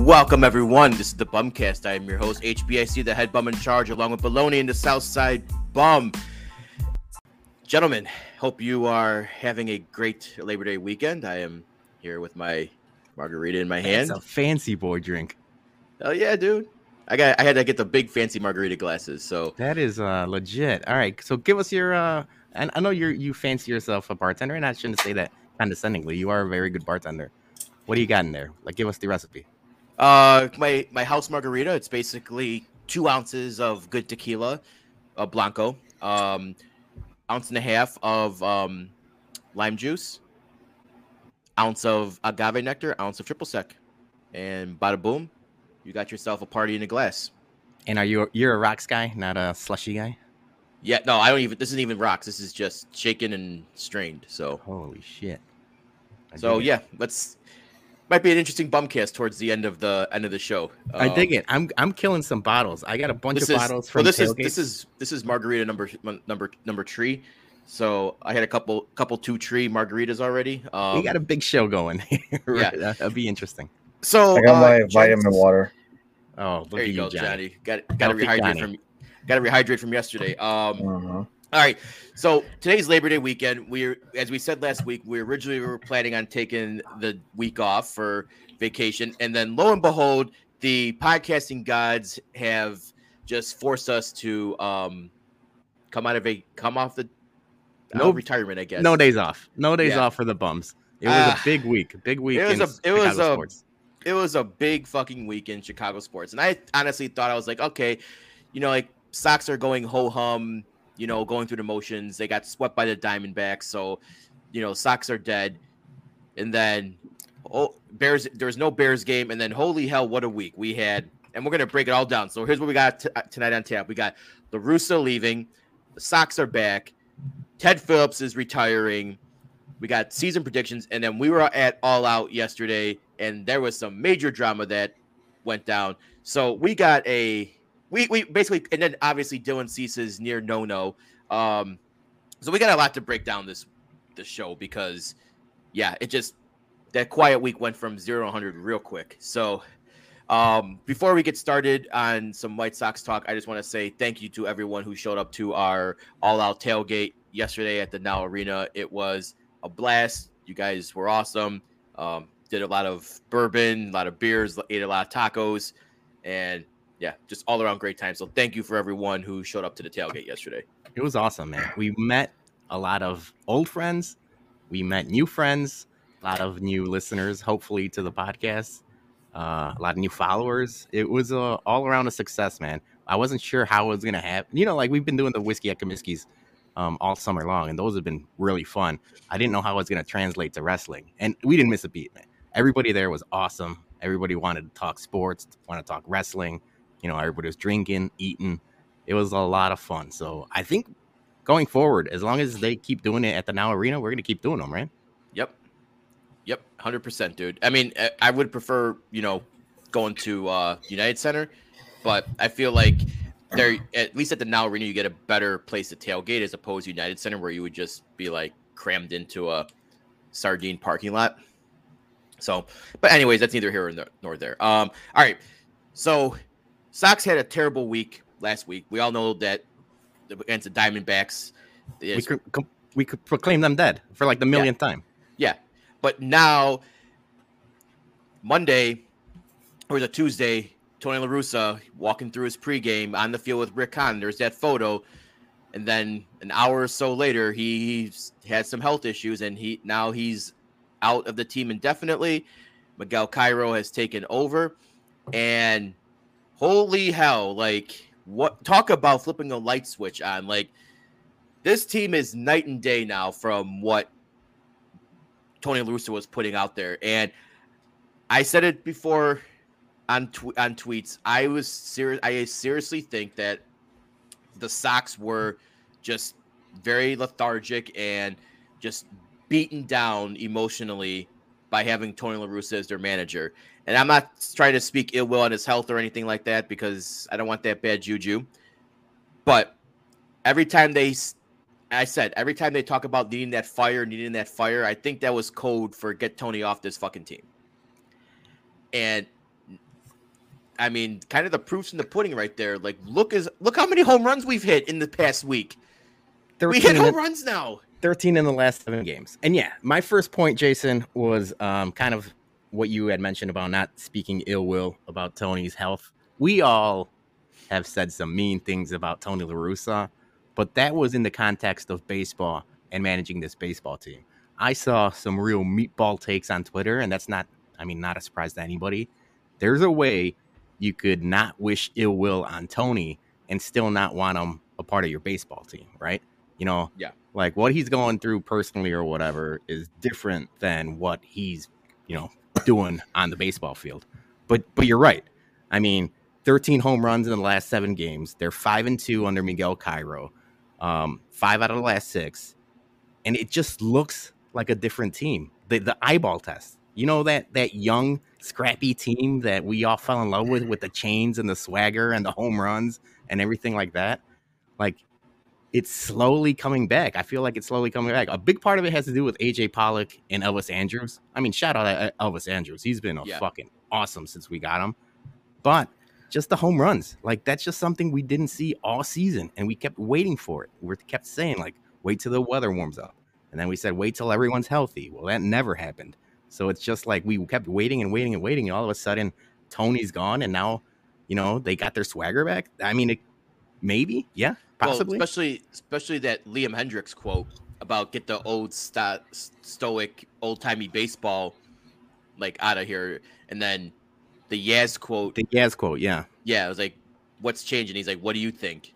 Welcome everyone. This is the Bumcast. I am your host, HBIC, the head bum in charge, along with Baloney and the Southside Bum. Gentlemen, hope you are having a great Labor Day weekend. I am here with my margarita in my hand. It's a fancy boy drink. Oh yeah, dude. I got I had to get the big fancy margarita glasses. So That is uh, legit. All right, so give us your. Uh, and I know you you fancy yourself a bartender, and I shouldn't say that condescendingly. You are a very good bartender. What do you got in there? Like, give us the recipe. Uh my my house margarita, it's basically two ounces of good tequila, uh, blanco, um, ounce and a half of um, lime juice, ounce of agave nectar, ounce of triple sec, and bada boom, you got yourself a party in a glass. And are you you're a rocks guy, not a slushy guy? Yeah, no, I don't even. This isn't even rocks. This is just shaken and strained. So, Holy shit! I so yeah, let's. Might be an interesting bumcast towards the end of the end of the show. I dig Um, it. I'm I'm killing some bottles. I got a bunch of is bottles well, from this is this is this is margarita number number number three. So I had a couple couple two tree margaritas already. Um, we got a big show going here. yeah. That- That'll be interesting. so I got uh, my gents- vitamin water. Oh, look There you you, go, Johnny. Johnny. Got got to rehydrate Johnny. from got to rehydrate from yesterday. Um, Uh-huh. All right. So today's Labor Day weekend. We're as we said last week, we originally were planning on taking the week off for vacation, and then lo and behold, the podcasting gods have just forced us to um come out of a come off the no Nope. retirement. I guess No days off. No days Yeah. off for the bums. It was Ah. a big week. Big week. It was a- it was a- sports. it was a big fucking week in Chicago sports, and I honestly thought I was like, okay, you know, like Sox are going ho hum, you know, going through the motions. They got swept by the Diamondbacks, so you know, Sox are dead. And then, oh, Bears. There's no Bears game, and then holy hell, what a week we had! And we're gonna break it all down. So here's what we got t- uh, tonight on tap. We got the Russo leaving, the Sox are back, Ted Phillips is retiring. We got season predictions, and then we were at All Out yesterday, and there was some major drama that went down. So we got a we we basically, and then obviously Dylan Cease's near no no. Um, so we got a lot to break down this this show because, yeah, it just that quiet week went from zero to 100 real quick. So. Um, before we get started on some White Sox talk, I just want to say thank you to everyone who showed up to our all out tailgate yesterday at the Now Arena. It was a blast. You guys were awesome. Um, did a lot of bourbon, a lot of beers, ate a lot of tacos, and yeah, just all around great time. So thank you for everyone who showed up to the tailgate yesterday. It was awesome, man. We met a lot of old friends. We met new friends, a lot of new listeners, hopefully, to the podcast. Uh, a lot of new followers. It was uh, all around a success, man. I wasn't sure how it was gonna happen. You know, like we've been doing the whiskey at Comiskey's um, all summer long, and those have been really fun. I didn't know how it was gonna translate to wrestling, and we didn't miss a beat, man. Everybody there was awesome. Everybody wanted to talk sports, wanted to talk wrestling. You know, everybody was drinking, eating. It was a lot of fun. So I think going forward, as long as they keep doing it at the Now Arena, we're gonna keep doing them, right? Yep. Yep. 100%, dude. I mean, I- I would prefer, you know, going to uh, United Center, but I feel like there, at least at the Now Arena, you get a better place to tailgate as opposed to United Center, where you would just be like crammed into a sardine parking lot. So, but anyways, that's neither here nor there. Um, all right. So, Sox had a terrible week last week. We all know that against the Diamondbacks. We could we could proclaim them dead for like the millionth time. yeah. But now, Monday, or it Tuesday, Tony La Russa walking through his pregame on the field with Rick Hahn. There's that photo. And then an hour or so later, he he's had some health issues and he now he's out of the team indefinitely. Miguel Cairo has taken over. And holy hell, like what talk about flipping a light switch on. Like this team is night and day now from what Tony La Russa was putting out there. And I said it before on tw- on tweets. I was serious. I seriously think that the Sox were just very lethargic and just beaten down emotionally by having Tony La Russa as their manager. And I'm not trying to speak ill will on his health or anything like that because I don't want that bad juju. But every time they, I said, every time they talk about needing that fire, needing that fire, I think that was code for get Tony off this fucking team. And I mean, kind of the proofs in the pudding right there. Like, look is look how many home runs we've hit in the past week. We hit home runs now. 13 in the last seven games. And yeah, my first point, Jason, was um, kind of what you had mentioned about not speaking ill will about Tony's health. We all have said some mean things about Tony La Russa, but that was in the context of baseball and managing this baseball team. I saw some real meatball takes on Twitter, and that's not, I mean, not a surprise to anybody. There's a way you could not wish ill will on Tony and still not want him a part of your baseball team, right? You know, yeah, like what he's going through personally or whatever is different than what he's, you know, doing on the baseball field. But but you're right. I mean, 13 home runs in the last seven games. They're five and two under Miguel Cairo. Um, five out of the last six, and it just looks like a different team. The the eyeball test. You know that that young scrappy team that we all fell in love with with the chains and the swagger and the home runs and everything like that. Like it's slowly coming back. I feel like it's slowly coming back. A big part of it has to do with AJ Pollock and Elvis Andrus. I mean, shout out to Elvis Andrus. He's been a yeah. fucking awesome since we got him. But just the home runs, like that's just something we didn't see all season, and we kept waiting for it. We kept saying like, wait till the weather warms up, and then we said wait till everyone's healthy. Well, that never happened. So it's just like we kept waiting and waiting and waiting, and all of a sudden Tony's gone, and now, you know, they got their swagger back. I mean, it, maybe, yeah, Possibly. Well, especially especially that Liam Hendriks quote about get the old st- stoic old timey baseball like out of here, and then the Yaz quote. The Yaz quote, yeah, yeah. It was like, "What's changing?" He's like, "What do you think?"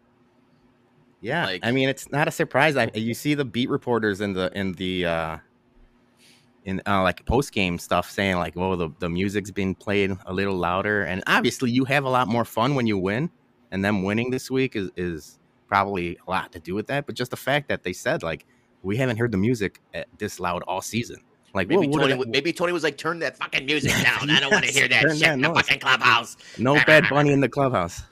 Yeah, like, I mean, it's not a surprise. I, you see the beat reporters in the in the uh, in uh, like post game stuff saying like, "Well, the the music's been played a little louder," and obviously you have a lot more fun when you win. And them winning this week is is probably a lot to do with that, but just the fact that they said like we haven't heard the music eh, this loud all season. Like maybe Tony, maybe Tony was like, "Turn that fucking music down. yes, I don't want to hear that shit that in the fucking clubhouse." No bad bunny in the clubhouse.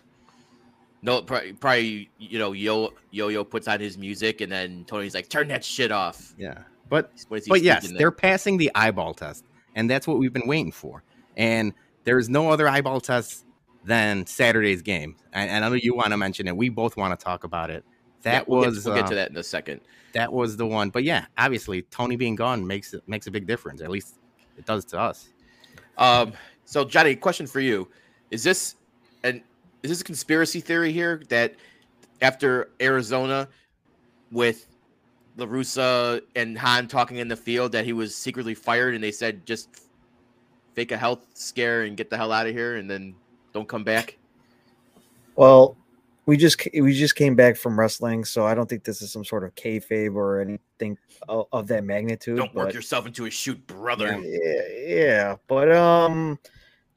No, probably, probably you know, Yo Yo Yo puts on his music, and then Tony's like, "Turn that shit off." Yeah, but but yes, they're passing the eyeball test, and that's what we've been waiting for. And there's no other eyeball test than Saturday's game. And, and I know you want to mention it. We both want to talk about it. That yeah, we'll was get, we'll get to uh, that in a second. That was the one. But yeah, obviously Tony being gone makes it makes a big difference. At least it does to us. Um. So Johnny, question for you: Is this an is this a conspiracy theory here that after Arizona with La Russa and Hahn talking in the field that he was secretly fired and they said just fake a health scare and get the hell out of here and then don't come back? Well, we just we just came back from wrestling, so I don't think this is some sort of kayfabe or anything of, of that magnitude. Don't work yourself into a shoot, brother. Yeah, yeah, but um,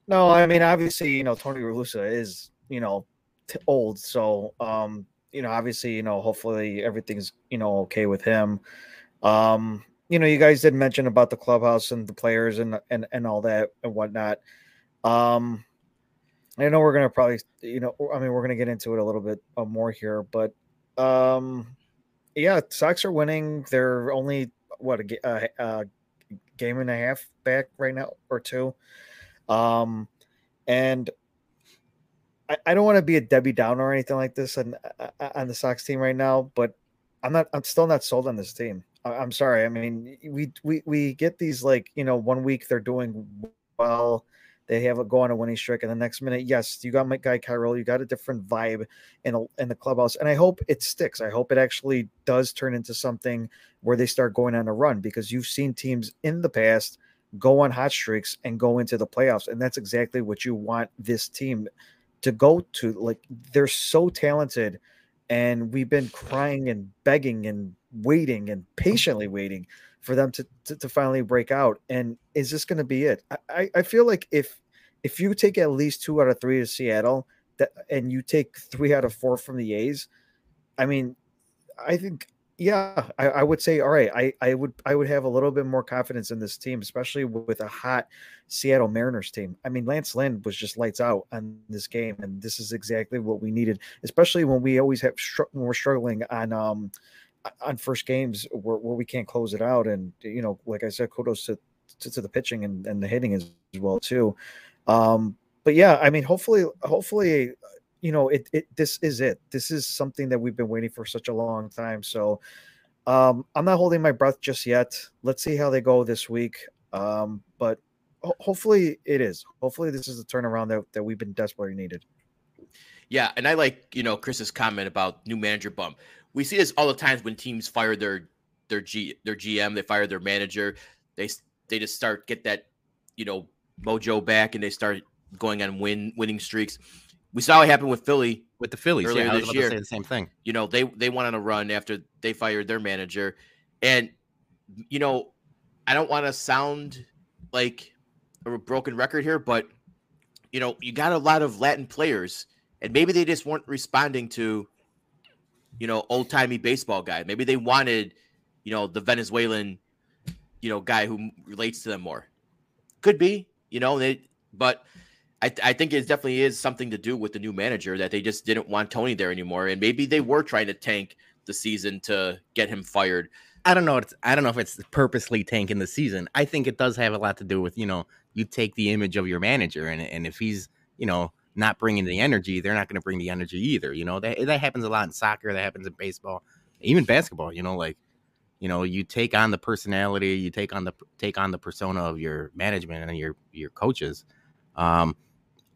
no, I mean obviously you know Tony Russa is you know t- old, so um, you know obviously you know hopefully everything's you know okay with him. Um, you know you guys did mention about the clubhouse and the players and and and all that and whatnot. Um, I know we're gonna probably, you know, I mean, we're gonna get into it a little bit uh, more here, but um, yeah, Sox are winning. They're only what a, a, a, game and a half back right now or two, um, and I, I don't want to be a Debbie Downer or anything like this on uh, uh, on the Sox team right now, but I'm not. I'm still not sold on this team. I'm sorry. I mean, we we we get these like you know one week they're doing well they have a go on a winning streak, and the next minute, yes, you got my guy Cairo, you got a different vibe in a, in the clubhouse, and I hope it sticks. I hope it actually does turn into something where they start going on a run because you've seen teams in the past go on hot streaks and go into the playoffs, and that's exactly what you want this team to go to. Like they're so talented, and we've been crying and begging and waiting and patiently waiting for them to, to, to finally break out. And is this going to be it? I, I feel like if if you take at least two out of three to Seattle, that and you take three out of four from the A's, I mean, I think yeah, I, I, would say all right. I, I would I would have a little bit more confidence in this team, especially with a hot Seattle Mariners team. I mean, Lance Lynn was just lights out on this game, and this is exactly what we needed, especially when we always have when we're struggling on um on first games where, where we can't close it out. And you know, like I said, kudos to to, to the pitching and, and the hitting as, as well too. Um, but yeah, I mean, hopefully, hopefully, you know, it, it this is it. This is something that we've been waiting for such a long time. So um, I'm not holding my breath just yet. Let's see how they go this week. Um, but ho- hopefully it is. Hopefully this is the turnaround that, that we've been desperately needed. Yeah, and I like you know Chris's comment about new manager bump. We see this all the times when teams fire their their G their GM, they fire their manager, they they just start get that you know mojo back and they start going on win winning streaks. We saw what happened with Philly with the Phillies earlier yeah, this year. the same thing. You know they they went on a run after they fired their manager, and you know I don't want to sound like a broken record here, but you know you got a lot of Latin players, and maybe they just weren't responding to you know old timey baseball guy. Maybe they wanted you know the Venezuelan you know guy who relates to them more. Could be you know they, but. I, I think it definitely is something to do with the new manager that they just didn't want Tony there anymore, and maybe they were trying to tank the season to get him fired. I don't know. It's, I don't know if it's purposely tanking the season. I think it does have a lot to do with you know you take the image of your manager, and and if he's you know not bringing the energy, they're not going to bring the energy either. You know that that happens a lot in soccer. That happens in baseball, even basketball. You know, like you know you take on the personality, you take on the take on the persona of your management and your your coaches. Um,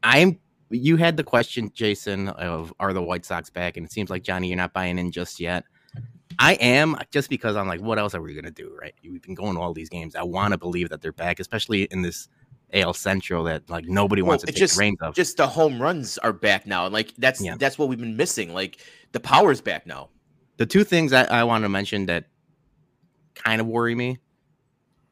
I'm you had the question, Jason, of are the White Sox back? And it seems like Johnny, you're not buying in just yet. I am just because I'm like, what else are we gonna do? Right? We've been going to all these games. I want to believe that they're back, especially in this AL Central that like nobody wants Well, to take just- the reins of. Just the home runs are back now, and like that's Yeah. that's what we've been missing. Like the power's back now. the two things I, I want to mention that kind of worry me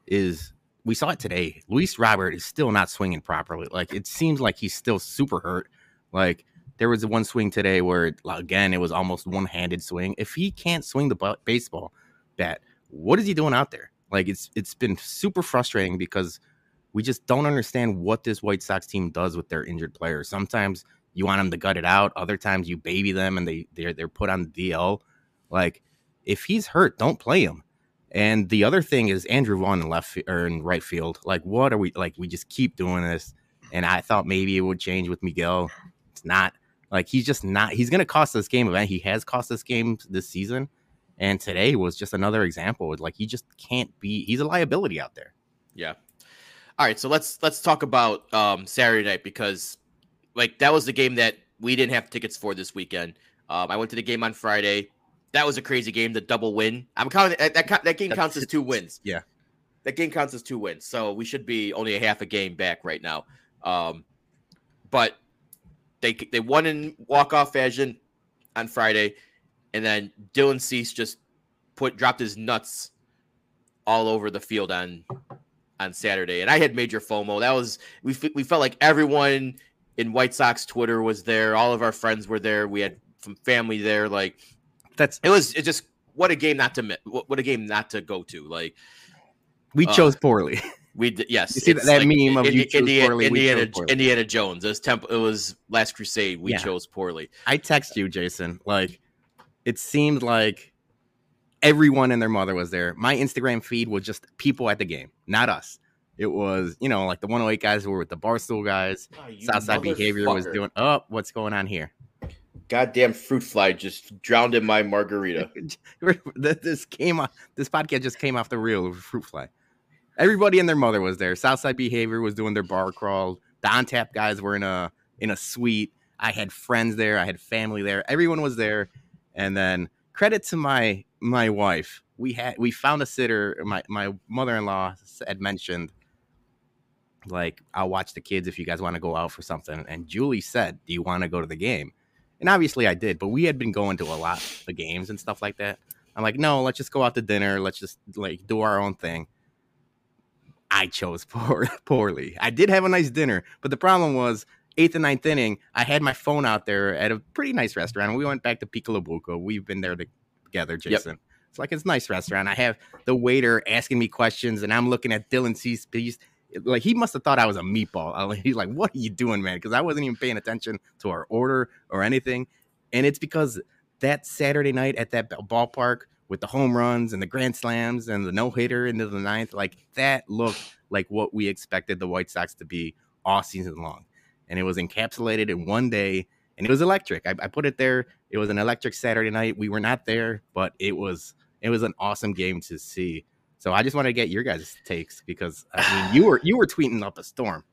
is we saw it today. Luis Robert is still not swinging properly. Like it seems like he's still super hurt. Like there was one swing today where again it was almost one handed swing. If he can't swing the baseball bat, what is he doing out there? Like it's it's been super frustrating because we just don't understand what this White Sox team does with their injured players. Sometimes you want them to gut it out. Other times you baby them and they they're they're put on DL. Like if he's hurt, don't play him. And the other thing is Andrew Vaughn in left or in right field. Like what are we like? We just keep doing this. And I thought maybe it would change with Miguel. It's not. Like he's just not. He's going to cost us game event. He has cost us games this season. And today was just another example. Like he just can't be. He's a liability out there. Yeah. All right, so let's let's talk about um, Saturday night because like that was the game that we didn't have tickets for this weekend. Um, I went to the game on Friday. That was a crazy game, the double win. I'm counting that that, that game counts as two wins. yeah. that game counts as two wins. So we should be only a half a game back right now. Um, but they they won in walk off fashion on Friday, and then Dylan Cease just put dropped his nuts all over the field on on Saturday, and I had major FOMO. That was we fe- we felt like everyone in White Sox Twitter was there. All of our friends were there. We had some family there. Like That's it was it just what a game not to miss. What, a game not to go to. Like we Uh, chose poorly. we did, yes. You see it's that meme of you chose Indiana, poorly, Indiana. Indiana Jones. It was temp- It was Last Crusade. We Yeah. chose poorly. I text you, Jason. Like it seemed like everyone and their mother was there. My Instagram feed was just people at the game, not us. It was, you know, like the 108 guys who were with the Barstool guys. Ah, Southside behavior was doing oh, what's going on here? Goddamn fruit fly just drowned in my margarita. this came off this podcast just came off the reel of fruit fly. Everybody and their mother was there. Southside behavior was doing their bar crawl. The on tap guys were in a in a suite. I had friends there. I had family there. Everyone was there. And then credit to my my wife. We had we found a sitter. My my mother in law had mentioned like I'll watch the kids if you guys want to go out for something. And Julie said, "Do you want to go to the game?" And obviously I did, but we had been going to a lot of games and stuff like that. I'm like, no, let's just go out to dinner. Let's just like do our own thing. I chose poor, poorly. I did have a nice dinner, but the problem was eighth and ninth inning. I had my phone out there at a pretty nice restaurant. We went back to Piccolo Buco. We've been there together, Jason. It's like it's a nice restaurant. I have the waiter asking me questions, and I'm looking at Dylan Cease's piece. Like he must have thought I was a meatball. He's like, "What are you doing, man?" Because I wasn't even paying attention to our order or anything. And it's because that Saturday night at that ballpark with the home runs and the grand slams and the no hitter into the ninth, like that looked like what we expected the White Sox to be all season long. And it was encapsulated in one day, and it was electric. I, I put it there. It was an electric Saturday night. We were not there, but it was it was an awesome game to see. So I just want to get your guys' takes because I mean you were you were tweeting up a storm.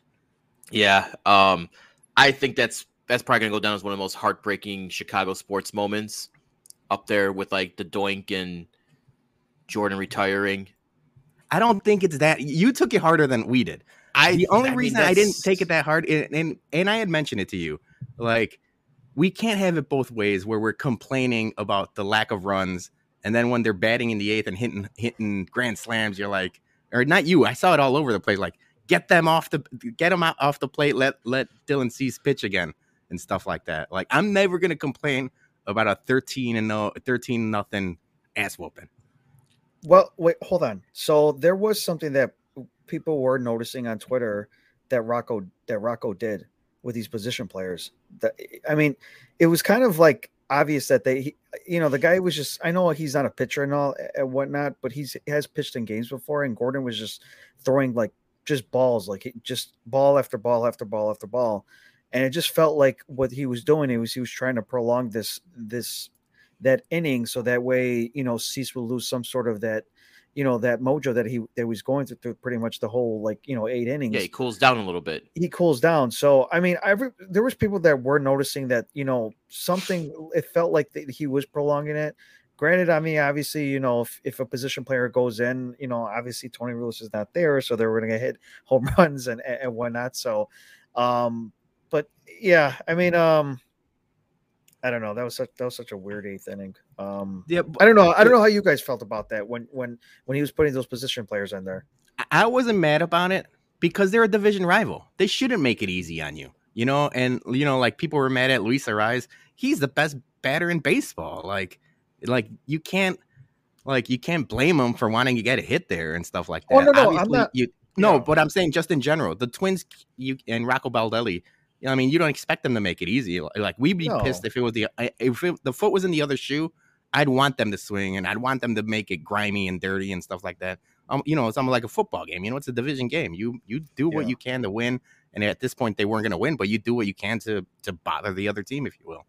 Yeah, um, I think that's that's probably gonna go down as one of the most heartbreaking Chicago sports moments, up there with like the Doink and Jordan retiring. I don't think it's that you took it harder than we did. I the only I mean, reason I didn't take it that hard, and, and and I had mentioned it to you, like we can't have it both ways, where we're complaining about the lack of runs, and then when they're batting in the eighth and hitting hitting grand slams, you're like, or not you. I saw it all over the place. Like get them off the get them out off the plate. Let let Dylan Cease pitch again and stuff like that. Like I'm never gonna complain about a 13 and no 13 nothing ass whooping. Well, wait, hold on. So there was something that people were noticing on Twitter that Rocco that Rocco did with these position players. That I mean, it was kind of like obvious that they, he, you know, the guy was just. I know he's not a pitcher and all and whatnot, but he's he has pitched in games before, and Gordon was just throwing like just balls, like just ball after ball after ball after ball, and it just felt like what he was doing. It was he was trying to prolong this this that inning so that way you know Cease will lose some sort of that you know that mojo that he that was going through, through pretty much the whole like you know eight innings. Yeah, he cools down a little bit. he cools down. So i mean i there was people that were noticing that you know something it felt like that he was prolonging it. Granted i mean obviously you know if, if a position player goes in you know obviously tony Rulis is not there so they're going to hit home runs and and whatnot. So um but yeah i mean um i don't know that was such that was such a weird eighth inning um Yeah, I don't know. I don't know how you guys felt about that when when when he was putting those position players in there. I- wasn't mad about it because they're a division rival. They shouldn't make it easy on you, you know. And you know, like people were mad at Luis Arraez. He's the best batter in baseball. Like, like you can't, like you can't blame him for wanting to get a hit there and stuff like that. Oh, no, no, I'm not- You, no, yeah. but I'm saying just in general, the Twins, you and Rocco Baldelli. You know, I mean, you don't expect them to make it easy. Like we'd be No. pissed if it was the if it, the foot was in the other shoe. I'd want them to swing and I'd want them to make it grimy and dirty and stuff like that. Um, you know, it's almost like a football game. You know, it's a division game. You you do what Yeah. you can to win, and at this point, they weren't going to win, but you do what you can to to bother the other team, if you will.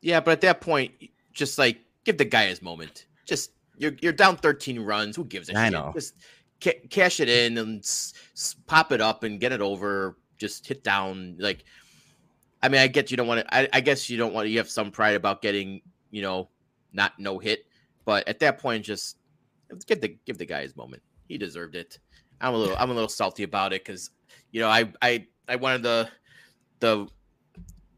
Yeah, but at that point, just like give the guy his moment. Just you're you're down 13 runs. Who gives a I shit? know. Just ca- cash it in and s- s- pop it up and get it over. Just hit down. Like, I mean, I get you don't want to. I, I guess you don't want to. You have some pride about getting, you know, not no hit. But at that point, just give the give the guy his moment. He deserved it. I'm a little I'm a little salty about it because you know I I I wanted the the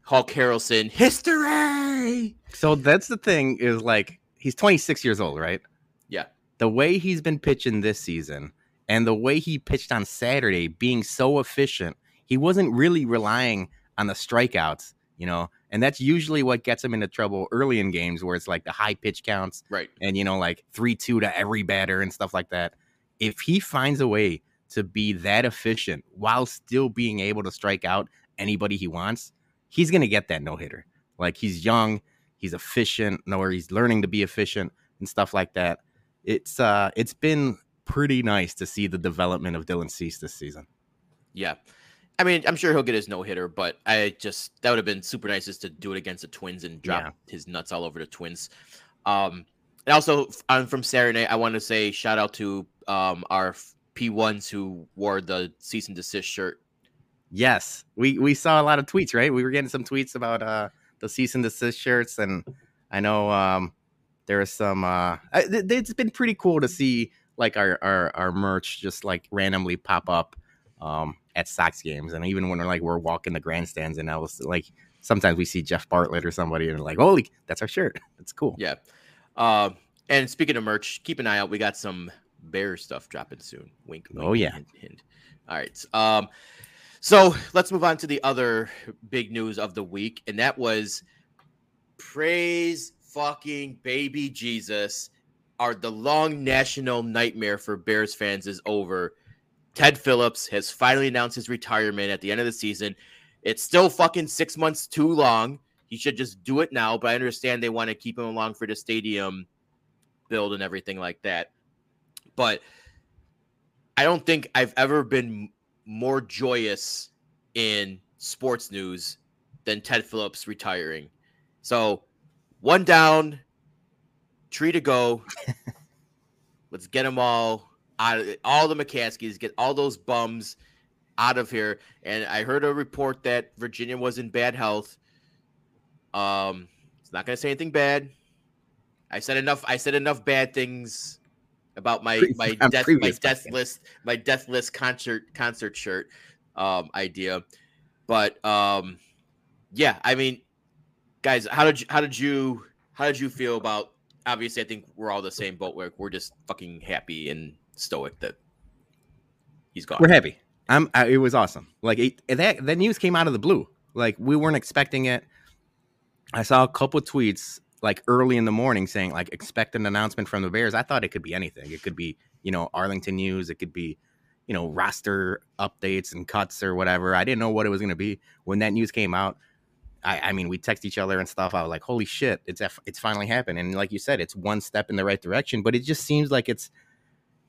Hawk Harrelson history. So that's the thing is like he's 26 years old, right? Yeah. The way he's been pitching this season and the way he pitched on Saturday being so efficient, he wasn't really relying on the strikeouts, you know, and that's usually what gets him into trouble early in games where it's like the high pitch counts Right. and you know like 3-2 to every batter and stuff like that. If he finds a way to be that efficient while still being able to strike out anybody he wants, he's going to get that no-hitter. Like he's young, he's efficient, or he's learning to be efficient and stuff like that. It's uh it's been pretty nice to see the development of Dylan Cease this season. Yeah. I mean, I'm sure he'll get his no hitter, but I just that would have been super nice just to do it against the Twins and drop Yeah. his nuts all over the Twins. Um, and also I'm from Saturday I want to say shout out to um our P ones who wore the cease and desist shirt. Yes, we we saw a lot of tweets, right? We were getting some tweets about uh the cease and desist shirts, and I know um there is some uh I- th- it's been pretty cool to see like our our our merch just like randomly pop up um at Sox games, and even when we're like we're walking the grandstands, and I was like sometimes we see Jeff Bartlett or somebody, and like holy, that's our shirt. That's cool. Yeah. Um, and speaking of merch, keep an eye out. We got some bear stuff dropping soon. Wink. wink Oh, yeah. Hint, hint. All right. Um, so let's move on to the other big news of the week, and that was praise fucking baby Jesus. Our the long national nightmare for Bears fans is over. Ted Phillips has finally announced his retirement at the end of the season. It's still fucking six months too long. He should just do it now, but I understand they want to keep him along for the stadium build and everything like that. But I don't think I've ever been more joyous in sports news than Ted Phillips retiring. So, one down, tree to go. Let's get them all out of all the McCaskies, get all those bums out of here. And I heard a report that Virginia was in bad health. Um, it's not going to say anything bad. I said enough. I said enough bad things about my my death my death list my death list concert concert shirt um idea, but um yeah, I mean, guys, how did you how did you how did you feel about? Obviously, I think we're all the same boat. Where we're just fucking happy and stoic that he's gone. We're happy. I'm. I, it was awesome. Like it, that that news came out of the blue. Like we weren't expecting it. I saw a couple tweets like early in the morning saying like expect an announcement from the Bears. I thought it could be anything. It could be you know Arlington news. It could be you know roster updates and cuts or whatever. I didn't know what it was going to be when that news came out. I, I, mean, we text each other and stuff. I was like, "Holy shit, it's it's finally happened!" And like you said, it's one step in the right direction. But it just seems like it's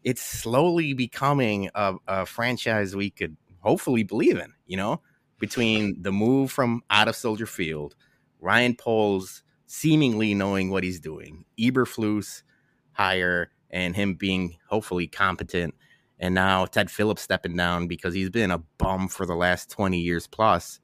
it's slowly becoming a, a franchise we could hopefully believe in. You know, between the move from out of Soldier Field, Ryan Poles seemingly knowing what he's doing, Eberflus hire, and him being hopefully competent, and now Ted Phillips stepping down because he's been a bum for the last twenty years plus.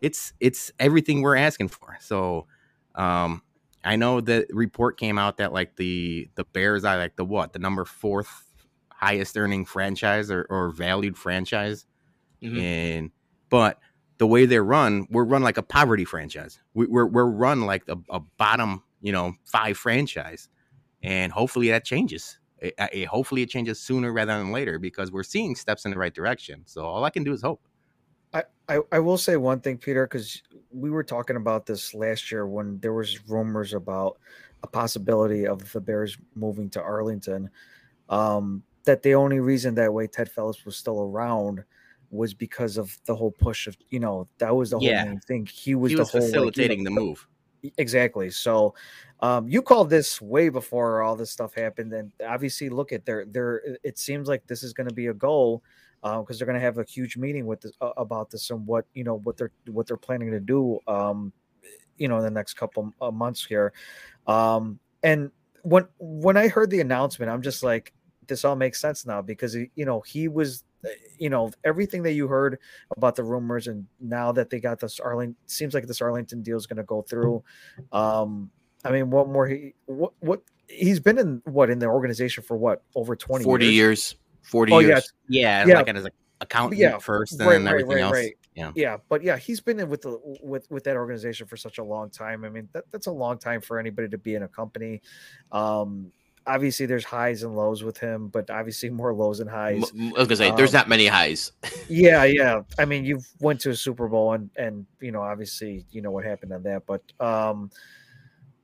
It's it's everything we're asking for. So um, I know the report came out that like the the Bears are like the what the number fourth highest earning franchise or, or valued franchise, mm-hmm. and but the way they're run, we're run like a poverty franchise. We, are we're run like a, a, bottom you know five franchise, and hopefully that changes. It, it, hopefully it changes sooner rather than later because we're seeing steps in the right direction. So all I can do is hope. I, I, I will say one thing, Peter, because we were talking about this last year when there was rumors about a possibility of the Bears moving to Arlington. Um, that the only reason that way Ted Phillips was still around was because of the whole push of you know that was the whole yeah. main thing. He was, he was the whole facilitating like, you know, the move. Exactly. So um, you called this way before all this stuff happened, and obviously look at their their. It seems like this is going to be a goal because uh, they're going to have a huge meeting with this, uh, about this and what you know what they're what they're planning to do. Um, you know, in the next couple of months here, um, and when when I heard the announcement, I'm just like, this all makes sense now because you know he was uh, you know everything that you heard about the rumors and now that they got this arlington seems like this arlington deal is going to go through um i mean what more he what what he's been in what in the organization for what over 20 40 years, years 40 oh, years yeah yeah, yeah. like as accountant yeah, first and right, then everything right, else right. yeah yeah but yeah he's been in with the with with that organization for such a long time i mean that, that's a long time for anybody to be in a company um obviously there's highs and lows with him, but obviously more lows and highs. I was gonna say um, there's not many highs. yeah, yeah. I mean, you went to a Super Bowl and and you know obviously you know what happened on that, but um,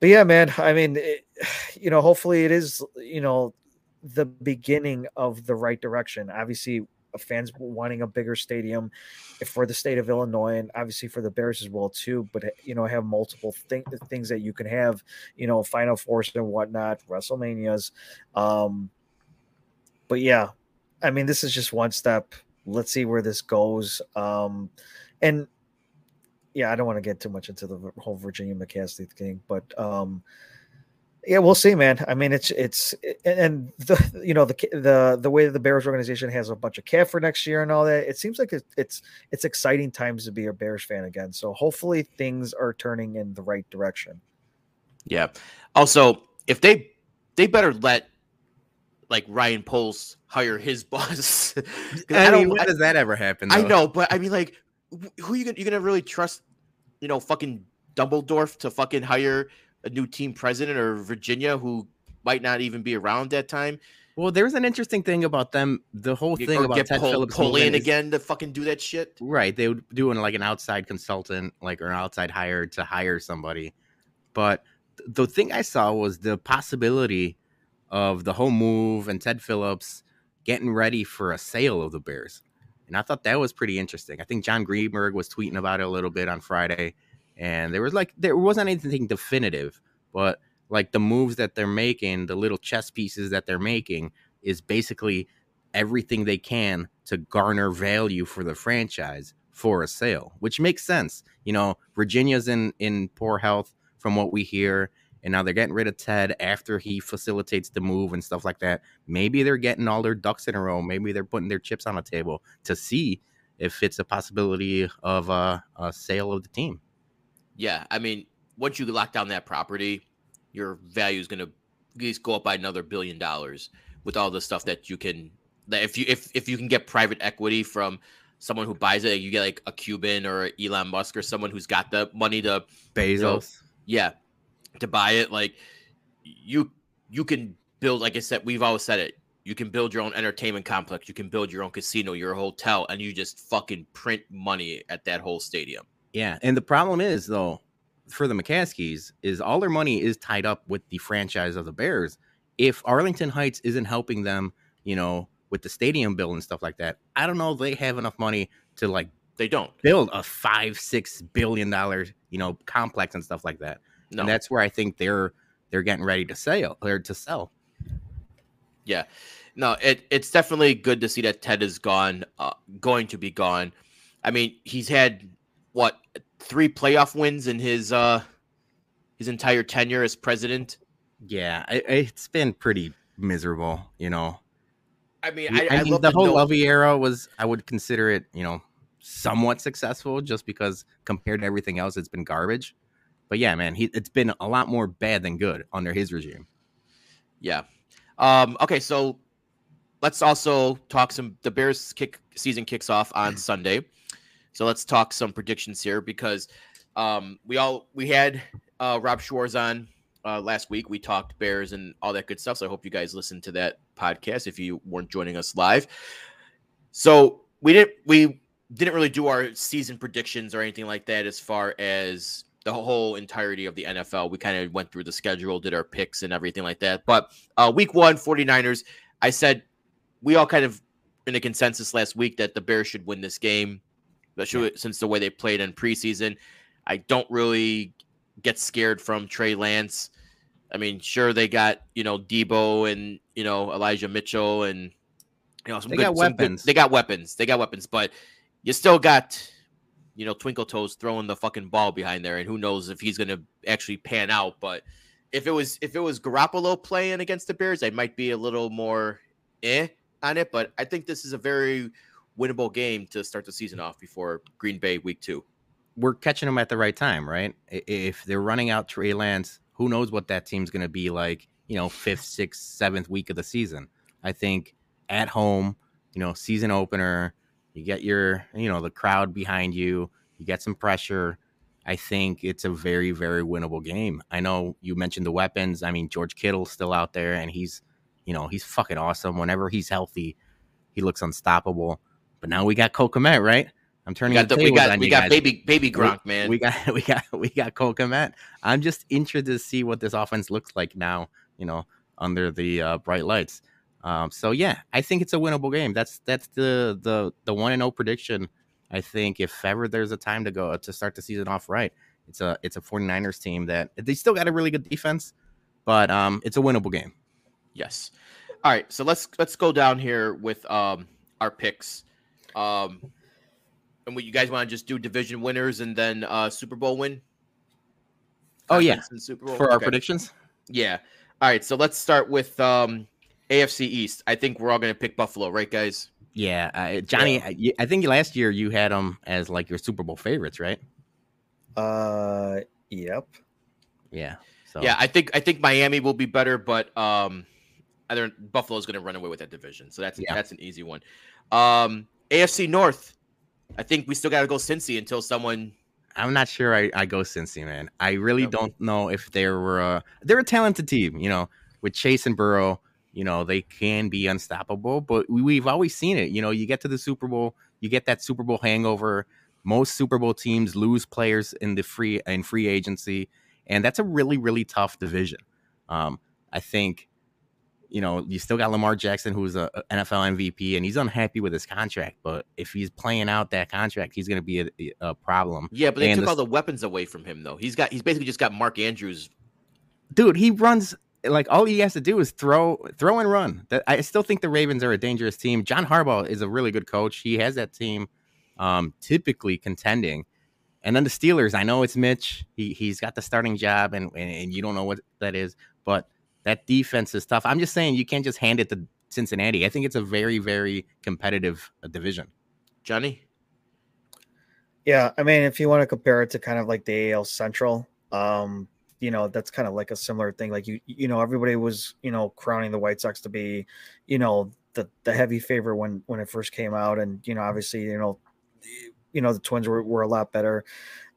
but yeah, man. I mean, it, you know, hopefully it is you know the beginning of the right direction. Obviously, fans wanting a bigger stadium for the state of Illinois and obviously for the Bears as well too. But you know, have multiple thing, things that you can have. You know, Final Fours and whatnot, WrestleManias. Um, but yeah, I mean, this is just one step. Let's see where this goes. Um, and yeah, I don't want to get too much into the whole Virginia McCaskey thing, but um, yeah, we'll see, man. I mean, it's it's and the you know the the the way that the Bears organization has a bunch of cap for next year and all that. It seems like it's it's it's exciting times to be a Bears fan again. So hopefully things are turning in the right direction. Yeah. Also, if they they better let like Ryan Poles hire his boss. I, I don't. When I, does that ever happen? Though? I know, but I mean, like, who you gonna you gonna really trust? You know, fucking Dumbledore to fucking hire a new team president or Virginia who might not even be around that time. Well, there's an interesting thing about them. The whole thing or about get Ted pull, Phillips pull in again to fucking do that shit. Right, they would do like an outside consultant, like or an outside hire to hire somebody. But the thing I saw was the possibility of the whole move and Ted Phillips getting ready for a sale of the Bears, and I thought that was pretty interesting. I think John Greenberg was tweeting about it a little bit on Friday and there was like there wasn't anything definitive, but like the moves that they're making, the little chess pieces that they're making is basically everything they can to garner value for the franchise for a sale, which makes sense. You know, Virginia's in in poor health from what we hear, and now they're getting rid of Ted after he facilitates the move and stuff like that. Maybe they're getting all their ducks in a row. Maybe they're putting their chips on the table to see if it's a possibility of a, a sale of the team. Yeah, I mean, once you lock down that property, your value is going to at least go up by another billion dollars with all the stuff that you can. That if you if if you can get private equity from someone who buys it, you get like a Cuban or Elon Musk or someone who's got the money to Bezos. know, yeah, to buy it. Like you you can build. Like I said, we've always said it. You can build your own entertainment complex. You can build your own casino, your hotel, and you just fucking print money at that whole stadium. Yeah, and the problem is though, for the McCaskies, is all their money is tied up with the franchise of the Bears. If Arlington Heights isn't helping them, you know, with the stadium bill and stuff like that, I don't know they have enough money to like They don't. build a five, six billion dollar, you know, complex and stuff like that. No. And that's where I think they're they're getting ready to sell or to sell. Yeah, no, it it's definitely good to see that Ted is gone, uh, going to be gone. I mean, he's had what three playoff wins in his uh his entire tenure as president. Yeah, it, it's been pretty miserable, you know. I mean, I, I, I, mean, the whole know- Lovie era was, I would consider it, you know, somewhat successful just because compared to everything else, it's been garbage. But yeah, man, he, it's been a lot more bad than good under his regime. Yeah. Um, okay, so let's also talk some. The Bears kick season kicks off on Sunday, so let's talk some predictions here because um, we all we had uh, Rob Schwartz on uh, last week. We talked Bears and all that good stuff. So I hope you guys listened to that podcast if you weren't joining us live. So we didn't we didn't really do our season predictions or anything like that as far as the whole entirety of the NFL. We kind of went through the schedule, did our picks and everything like that. But uh, week one, 49ers, I said we all kind of in a consensus last week that the Bears should win this game, especially since the way they played in preseason. I don't really get scared from Trey Lance. I mean, sure they got you know Deebo and you know Elijah Mitchell and you know some They good, got some good- weapons. they got weapons. They got weapons, but you still got you know Twinkle Toes throwing the fucking ball behind there, and who knows if he's gonna actually pan out. But if it was if it was Garoppolo playing against the Bears, I might be a little more eh on it. But I think this is a very winnable game to start the season off before Green Bay week two. We're catching them at the right time, right? If they're running out Trey Lance, who knows what that team's going to be like, you know, fifth, sixth, seventh week of the season. I think at home, you know, season opener, you get your, you know, the crowd behind you, you get some pressure. I think it's a very, very winnable game. I know you mentioned the weapons. I mean, George Kittle's still out there and he's, you know, he's fucking awesome. Whenever he's healthy, he looks unstoppable. But now we got Cole Kmet, right? I'm We turning got the we got we got guys. baby baby Gronk man. We got we got we got Cole Kmet. I'm just interested to see what this offense looks like now, you know, under the uh, bright lights. Um, so yeah, I think it's a winnable game. That's that's the the the one and zero prediction. I think if ever there's a time to go to start the season off right, it's a it's a 49ers team that they still got a really good defense, but um, it's a winnable game. Yes. All right, so let's let's go down here with um our picks. Um and what you guys want to just do division winners and then uh Super Bowl win? Oh, yeah. Super Bowl. For our predictions, Yeah. All right, so let's start with um AFC East. I think we're all going to pick Buffalo, right guys? yeah, uh, Johnny, I, I think last year you had them as like your Super Bowl favorites, right? Uh, yep. Yeah. So Yeah, I think I think Miami will be better, but um I don't Buffalo's going to run away with that division. So that's Yeah. that's an easy one. Um AFC North. I think we still got to go Cincy until someone I'm not sure I, I go Cincy, man. I really Yep. don't know if they were a, they're a talented team, you know, with Chase and Burrow, you know, they can be unstoppable, but we, we've always seen it. You know, you get to the Super Bowl, you get that Super Bowl hangover. Most Super Bowl teams lose players in the free in free agency, and that's a really, really tough division. Um, I think, you know, you still got Lamar Jackson, who's a NFL MVP, and he's unhappy with his contract. But if he's playing out that contract, he's going to be a, a problem. Yeah, but they And took the- all the weapons away from him though. He's got he's basically just got Mark Andrews. dude, he runs like all he has to do is throw, throw and run. I still think the Ravens are a dangerous team. John Harbaugh is a really good coach. He has that team, um, typically contending. And then the Steelers, I know it's Mitch. He he's got the starting job, and, and and you don't know what that is, but that defense is tough. I'm just saying you can't just hand it to Cincinnati. I think it's a very very competitive uh, division. Johnny. Yeah, I mean, if you want to compare it to kind of like the AL Central, um, you know, that's kind of like a similar thing. Like you, you know, everybody was, you know, crowning the White Sox to be, you know, the the heavy favorite when when it first came out, and you know, obviously, you know, you know, the Twins were, were a lot better.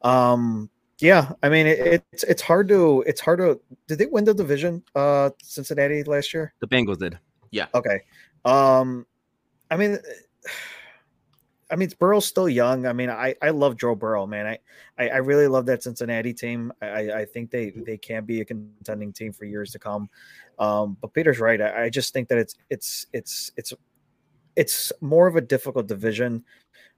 Um, yeah, I mean, it, it's it's hard to it's hard to. Did they win the division, uh, Cincinnati last year? The Bengals did. Yeah. Okay. Um, I mean. I mean, Burrow's still young. I mean, I, I love Joe Burrow, man. I, I, I really love that Cincinnati team. I, I think they they can be a contending team for years to come. Um, but Peter's right. I, I just think that it's it's it's it's it's more of a difficult division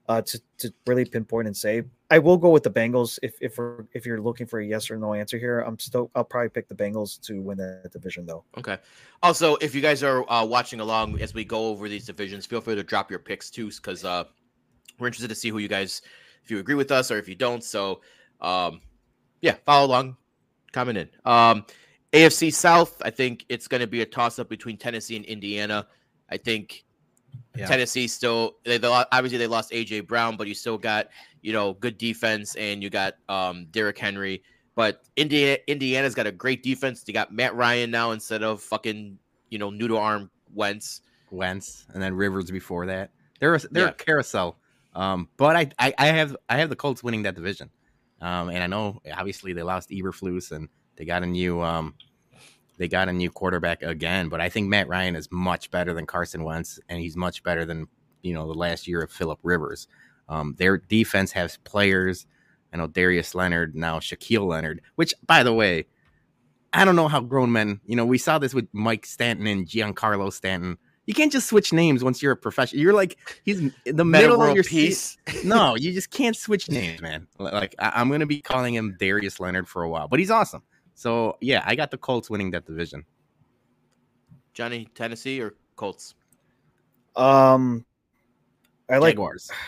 uh, to to really pinpoint and say. I will go with the Bengals if if we're, if you're looking for a yes or no answer here. I'm still I'll probably pick the Bengals to win that division though. Okay. Also, if you guys are uh, watching along as we go over these divisions, feel free to drop your picks too, because uh, we're interested to see who you guys, if you agree with us or if you don't. So, um, yeah, follow along, comment in. Um, AFC South, I think it's going to be a toss up between Tennessee and Indiana. I think yeah. Tennessee still, they, they, obviously they lost AJ Brown, but you still got, you know, good defense and you got um, Derrick Henry. But Indiana, Indiana's got a great defense. They got Matt Ryan now instead of fucking, you know, noodle arm Wentz. Wentz, and then Rivers before that. They're a, they're yeah. a carousel um, but I, I, I have I have the Colts winning that division. Um, and I know obviously they lost Eberflus and they got a new um, they got a new quarterback again. But I think Matt Ryan is much better than Carson Wentz, and he's much better than you know the last year of Philip Rivers. Um, their defense has players. I know Darius Leonard now Shaquille Leonard, which by the way, I don't know how grown men. You know, we saw this with Mike Stanton and Giancarlo Stanton you can't just switch names once you're a professional. You're like he's in the middle of your piece. no, you just can't switch names, man. Like I- am gonna be calling him Darius Leonard for a while, but he's awesome. So yeah, I got the Colts winning that division. Johnny, Tennessee or Colts? Um, I like Jaguars.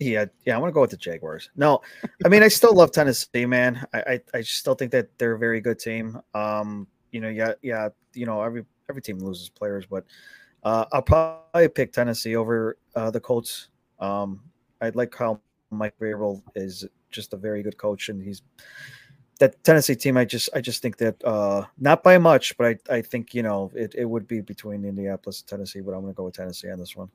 Yeah, yeah, I'm gonna go with the Jaguars. No, I mean I still love Tennessee, man. I, I, I still think that they're a very good team. Um, you know, yeah, yeah, you know, every every team loses players, but uh, I'll probably pick Tennessee over uh, the Colts. Um, I'd like how Mike Vrabel is just a very good coach, and he's that Tennessee team. I just I just think that uh, not by much, but I, I think you know it, it would be between Indianapolis and Tennessee, but I'm going to go with Tennessee on this one.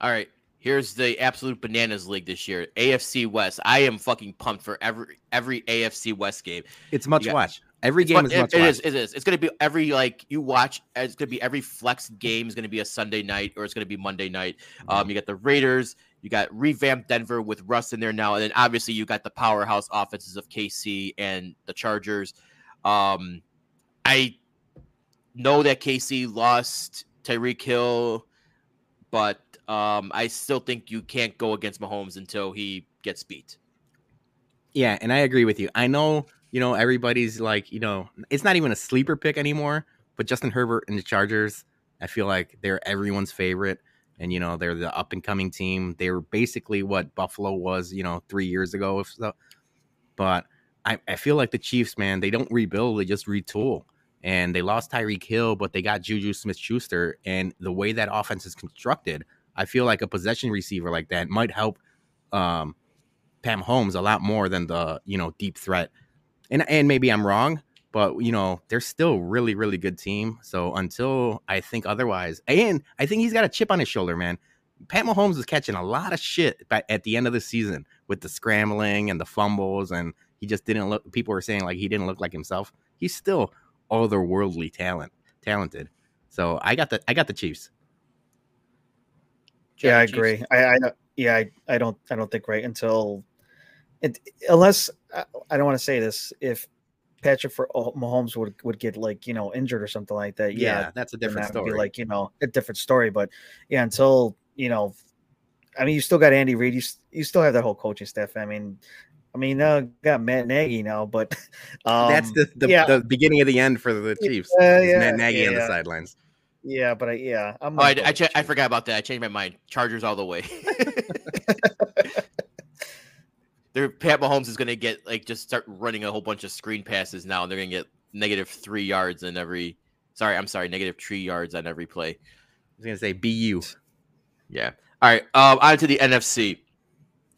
All right. Here's the absolute bananas league this year. AFC West. I am fucking pumped for every every AFC West game. It's much got, watch. Every game is it, it is. It is. It's going to be every like you watch. It's going to be every flex game is going to be a Sunday night or it's going to be Monday night. Mm-hmm. Um, you got the Raiders. You got revamped Denver with Russ in there now, and then obviously you got the powerhouse offenses of KC and the Chargers. Um, I know that KC lost Tyreek Hill, but um, I still think you can't go against Mahomes until he gets beat. Yeah, and I agree with you. I know you know, everybody's like, you know, it's not even a sleeper pick anymore. But Justin Herbert and the Chargers, I feel like they're everyone's favorite. And, you know, they're the up and coming team. They were basically what Buffalo was, you know, three years ago. So. But I, I feel like the Chiefs, man, they don't rebuild, they just retool. And they lost Tyreek Hill, but they got Juju Smith Schuster. And the way that offense is constructed, I feel like a possession receiver like that might help um, Mahomes a lot more than the, you know, deep threat and and maybe I'm wrong, but you know they're still really really good team. So until I think otherwise, and I think he's got a chip on his shoulder, man. Pat Mahomes is catching a lot of shit at the end of the season with the scrambling and the fumbles, and he just didn't look. People were saying like he didn't look like himself. He's still otherworldly talent, talented. So I got the I got the Chiefs. Yeah, I agree. I, I yeah, I, I don't I don't think right until it, unless I don't want to say this, if Patrick for oh, Mahomes would would get like you know injured or something like that, yeah, yeah that's a different that story. Be like you know a different story, but yeah, until you know, I mean, you still got Andy Reid, you you still have that whole coaching staff. I mean, I mean, now got Matt Nagy now, but um, that's the the, yeah. the, beginning of the end for the Chiefs. Uh, yeah, Matt Nagy yeah, on the sidelines. Yeah, but I, yeah, I'm. Oh, I, I, with cha- I forgot about that. I changed my mind. Chargers all the way. Their Pat Mahomes is going to get like just start running a whole bunch of screen passes now, and they're going to get negative three yards in every. Sorry, I'm sorry, negative three yards on every play. I was gonna say BU. Yeah. All right. Um, on to the NFC.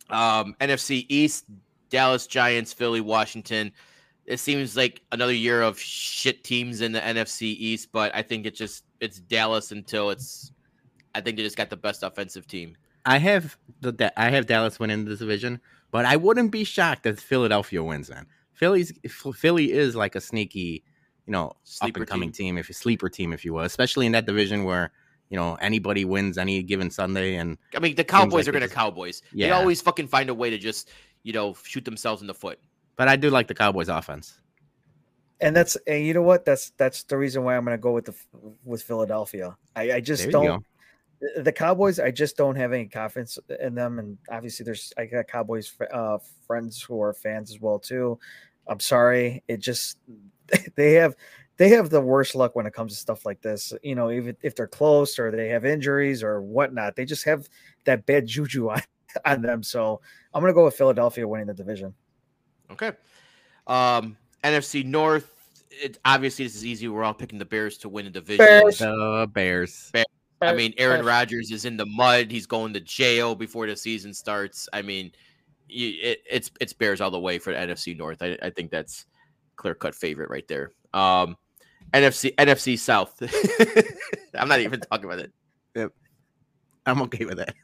Um, NFC East: Dallas Giants, Philly, Washington. It seems like another year of shit teams in the NFC East, but I think it's just it's Dallas until it's. I think they just got the best offensive team. I have the I have Dallas winning this division, but I wouldn't be shocked if Philadelphia wins. Man, Philly's Philly is like a sneaky, you know, up and coming team. if you sleeper team, if you will, especially in that division where you know anybody wins any given Sunday, and I mean, the Cowboys like are going to just- Cowboys. They always fucking find a way to just you know shoot themselves in the foot. but I do like the Cowboys offense. and that's and you know what? That's that's the reason why I'm going to go with the with Philadelphia. I, I just There don't. go. The- the Cowboys, I just don't have any confidence in them, and obviously, there's I got Cowboys uh, friends who are fans as well too. I'm sorry, it just they have they have the worst luck when it comes to stuff like this. You know, even if they're close or they have injuries or whatnot, they just have that bad juju on, on them. So I'm gonna go with Philadelphia winning the division. Okay. Um, NFC North. It obviously this is easy. We're all picking the Bears to win the division. Bears. The Bears. I mean, Aaron Rodgers is in the mud. He's going to jail before the season starts. I mean, it, it's it's Bears all the way for the NFC North. I, I think that's clear cut favorite right there. Um, NFC NFC South. I'm not even talking about it. I'm okay with that.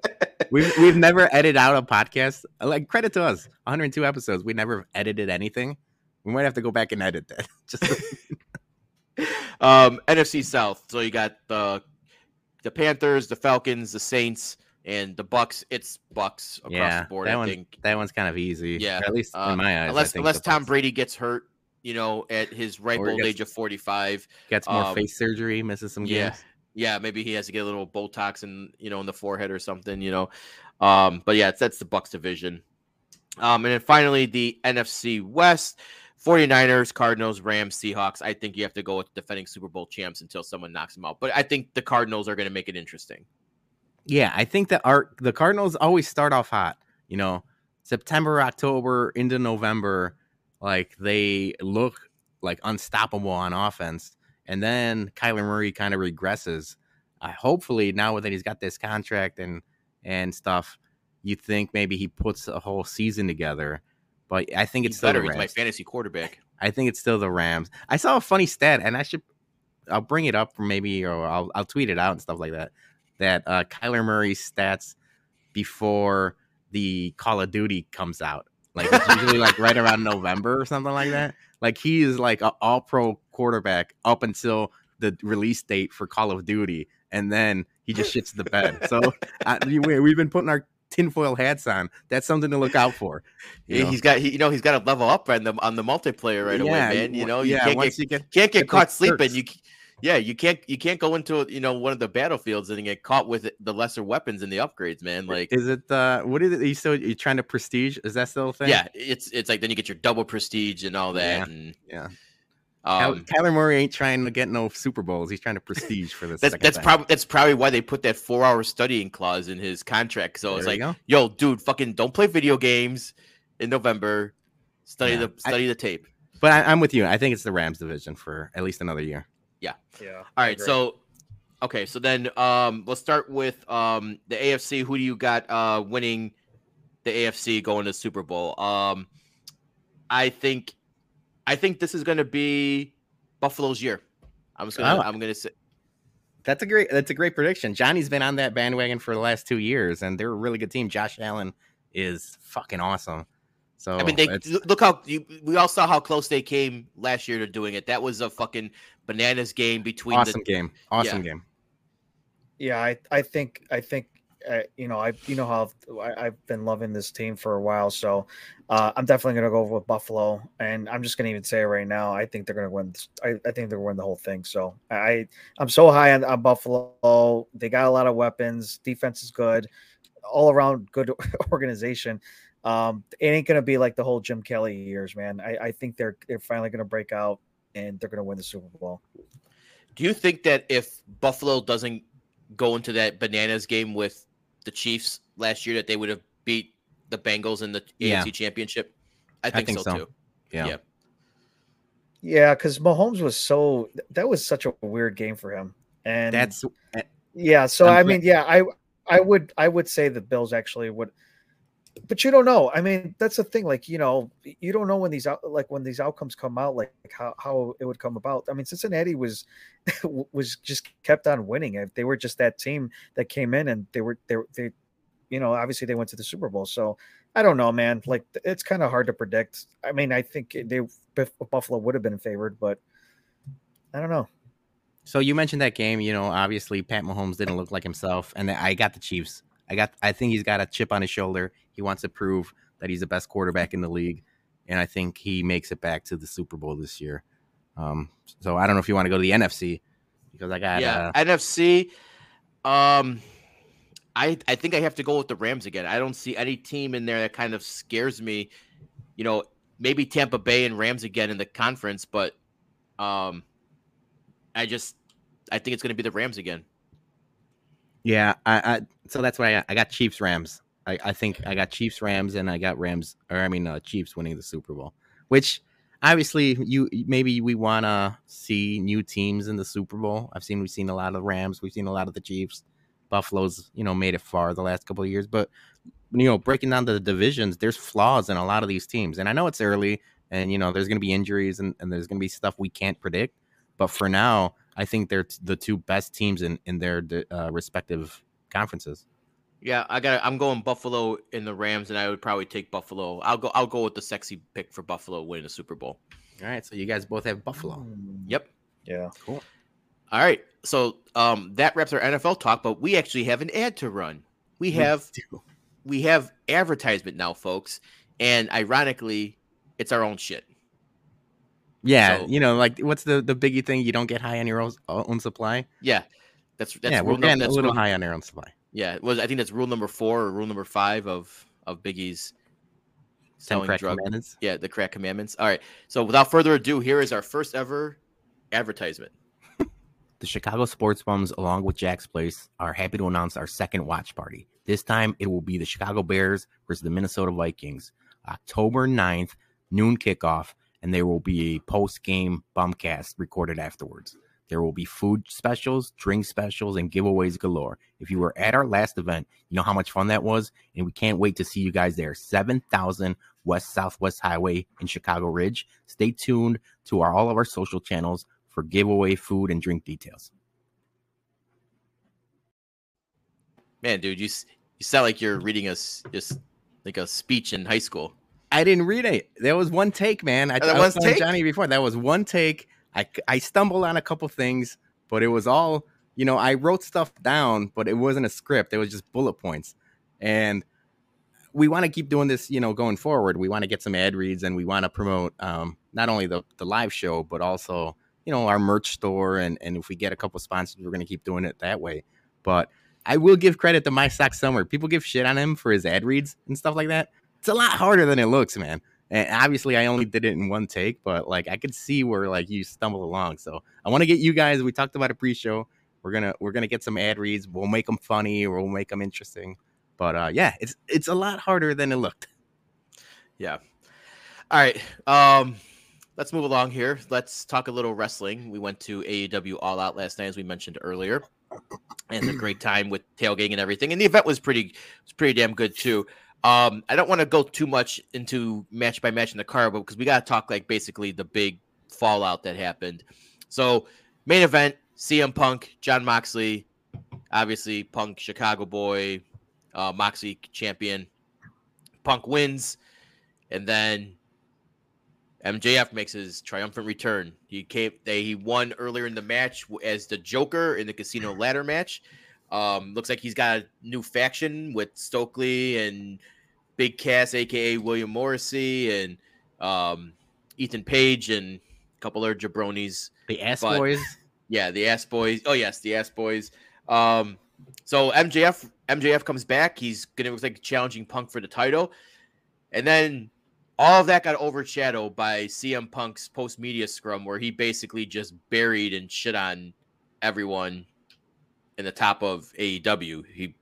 we've we've never edited out a podcast. Like credit to us, 102 episodes. We never edited anything. We might have to go back and edit that. Just Um, NFC South. So you got the the Panthers, the Falcons, the Saints, and the Bucks. It's Bucks across yeah, the board. that I one think. that one's kind of easy. Yeah, at least uh, in my eyes. Unless unless Tom Brady gets hurt, you know, at his ripe old gets- age of 45. gets more um, face surgery, misses some yeah. games. Yeah, maybe he has to get a little Botox in, you know, in the forehead or something, you know. Um, but yeah, that's the Bucks division. Um, and then finally the NFC West, 49ers, Cardinals, Rams, Seahawks. I think you have to go with defending Super Bowl champs until someone knocks them out. But I think the Cardinals are going to make it interesting. Yeah, I think that our the Cardinals always start off hot. You know, September, October into November, like they look like unstoppable on offense, and then Kyler Murray kind of regresses. Uh, hopefully, now that he's got this contract and and stuff, you think maybe he puts a whole season together. But I think it's He's still better. He's my fantasy quarterback. I think it's still the Rams. I saw a funny stat, and I should I'll bring it up for maybe or I'll I'll tweet it out and stuff like that. That uh, Kyler Murray's stats before the Call of Duty comes out, like it's usually like right around November or something like that. Like he is like an All Pro quarterback up until the release date for Call of Duty, and then he just shits the bed. So uh, we, we've been putting our tinfoil hats on. That's something to look out for. Yeah, know? He's got, he, you know, he's got to level up on the on the multiplayer right away, man. You know, you yeah, can't get you get can't get caught sleeping. You, yeah, you can't you can't go into you know one of the battlefields and get caught with the lesser weapons and the upgrades, man. Like, is it uh what is it you still you trying to prestige is that still a thing yeah, it's it's like then you get your double prestige and all that. Yeah, and, yeah. Kyler, um, Kyler Murray ain't trying to get no Super Bowls. He's trying to prestige for this. that's that's probably that's probably why they put that four hour studying clause in his contract. So it's There like, go. yo, dude, fucking don't play video games in November. Study Yeah, the I- study the tape. But I, I'm with you. I think it's the Rams division for at least another year. Yeah. Yeah. All right, so okay, so then um let's start with um the AFC. Who do you got uh winning the AFC going to Super Bowl? Um I think I think this is gonna be Buffalo's year. I'm just gonna Oh. I'm gonna say That's a great. That's a great prediction. Johnny's been on that bandwagon for the last two years, and they're a really good team. Josh Allen is fucking awesome. So I mean they look how you, we all saw how close they came last year to doing it. That was a fucking bananas game between awesome the game. Awesome game. Yeah, I, I think I think uh, you know I you know how I, I've been loving this team for a while, so uh, I'm definitely gonna go with Buffalo, and I'm just gonna even say right now. I think they're gonna win. this- I, I think they're gonna win the whole thing. So I I'm so high on, on Buffalo. They got a lot of weapons. Defense is good. All around good organization. Um, it ain't gonna be like the whole Jim Kelly years, man. I, I think they're they're finally gonna break out and they're gonna win the Super Bowl. Do you think that if Buffalo doesn't go into that bananas game with the Chiefs last year, that they would have beat the Bengals in the Yeah. AFC Championship? I think, think so, so. too. Yeah. Yeah. Yeah, because Mahomes was so that was such a weird game for him. And That's eh, yeah, so I'm I glad- mean, yeah, I I would I would say the Bills actually would but you don't know. I mean, that's the thing. Like, you know, you don't know when these out like when these outcomes come out, like how, how it would come about. I mean, Cincinnati was was just kept on winning. They were just that team that came in and they were they they you know, obviously they went to the Super Bowl. So I don't know, man. Like it's kind of hard to predict. I mean, I think they Buffalo would have been favored, but I don't know. So you mentioned that game. You know, obviously Pat Mahomes didn't look like himself, and I got the Chiefs. I got. I think he's got a chip on his shoulder. He wants to prove that he's the best quarterback in the league, and I think he makes it back to the Super Bowl this year. Um, so I don't know if you want to go to the NFC because I got. yeah, Uh, NFC. Um, I I think I have to go with the Rams again. I don't see any team in there that kind of scares me. You know, maybe Tampa Bay and Rams again in the conference, but um, I just I think it's going to be the Rams again. Yeah, I, I. So that's why I got. I got Chiefs Rams. I, I think I got Chiefs Rams, and I got Rams, or I mean uh, Chiefs winning the Super Bowl. Which obviously you maybe we want to see new teams in the Super Bowl. I've seen we've seen a lot of Rams, we've seen a lot of the Chiefs. Buffalo's you know made it far the last couple of years, but you know breaking down the divisions, there's flaws in a lot of these teams, and I know it's early, and you know there's going to be injuries and, and there's going to be stuff we can't predict. But for now, I think they're t- the two best teams in in their uh, respective conferences. Yeah, I got. I'm going Buffalo in the Rams, and I would probably take Buffalo. I'll go. I'll go with the sexy pick for Buffalo winning the Super Bowl. All right, so you guys both have Buffalo. Mm, Yep. Yeah. Cool. All right. So um, that wraps our NFL talk, but we actually have an ad to run. We have we have advertisement now, folks, and ironically, it's our own shit. Yeah, So- you know, like what's the the biggie thing? You don't get high on your own, own supply. Yeah, that's that's yeah, rule we're getting a little rule- high on our own supply. Yeah, it was I think that's rule number four or rule number five of of Biggie's selling drug. Yeah, the crack commandments. All right. So without further ado, here is our first ever advertisement. The Chicago Sports Bums, along with Jack's Place, are happy to announce our second watch party. This time it will be the Chicago Bears versus the Minnesota Vikings, October 9th, noon kickoff, and there will be a post game bumcast recorded afterwards. There will be food specials, drink specials, and giveaways galore. If you were at our last event, you know how much fun that was, and we can't wait to see you guys there. 7000 West Southwest Highway in Chicago Ridge. Stay tuned to our all of our social channels for giveaway food and drink details. Man, dude, you you sound like you're reading us just like a speech in high school. I didn't read it. There was one take, man. I, that I was take? Johnny before. That was one take. I, I stumbled on a couple things, but it was all, you know, I wrote stuff down, but it wasn't a script. It was just bullet points. And we want to keep doing this, you know, going forward. We want to get some ad reads and we want to promote um, not only the, the live show, but also, you know, our merch store. And, and if we get a couple sponsors, we're going to keep doing it that way. But I will give credit to My Sock Summer. People give shit on him for his ad reads and stuff like that. It's a lot harder than it looks, man. And obviously, I only did it in one take, but like I could see where like you stumble along. So I want to get you guys. We talked about a pre-show. We're gonna we're gonna get some ad reads. We'll make them funny or we'll make them interesting. But uh, yeah, it's it's a lot harder than it looked. Yeah. All right. Um, let's move along here. Let's talk a little wrestling. We went to AEW All Out last night, as we mentioned earlier, and a great time with tailgating and everything. And the event was pretty was pretty damn good too. Um, I don't want to go too much into match by match in the card, but because we got to talk like basically the big fallout that happened. So, main event: CM Punk, Jon Moxley, obviously Punk, Chicago boy, uh, Moxley champion. Punk wins, and then MJF makes his triumphant return. He came. They he won earlier in the match as the Joker in the Casino Ladder match. Um, looks like he's got a new faction with Stokely and Big Cass, aka William Morrissey, and um, Ethan Page, and a couple other jabronis. The ass But- boys. Yeah, the ass boys. Oh yes, the ass boys. Um, so MJF MJF comes back. He's gonna look like challenging Punk for the title, and then all of that got overshadowed by CM Punk's post media scrum, where he basically just buried and shit on everyone in the top of AEW. He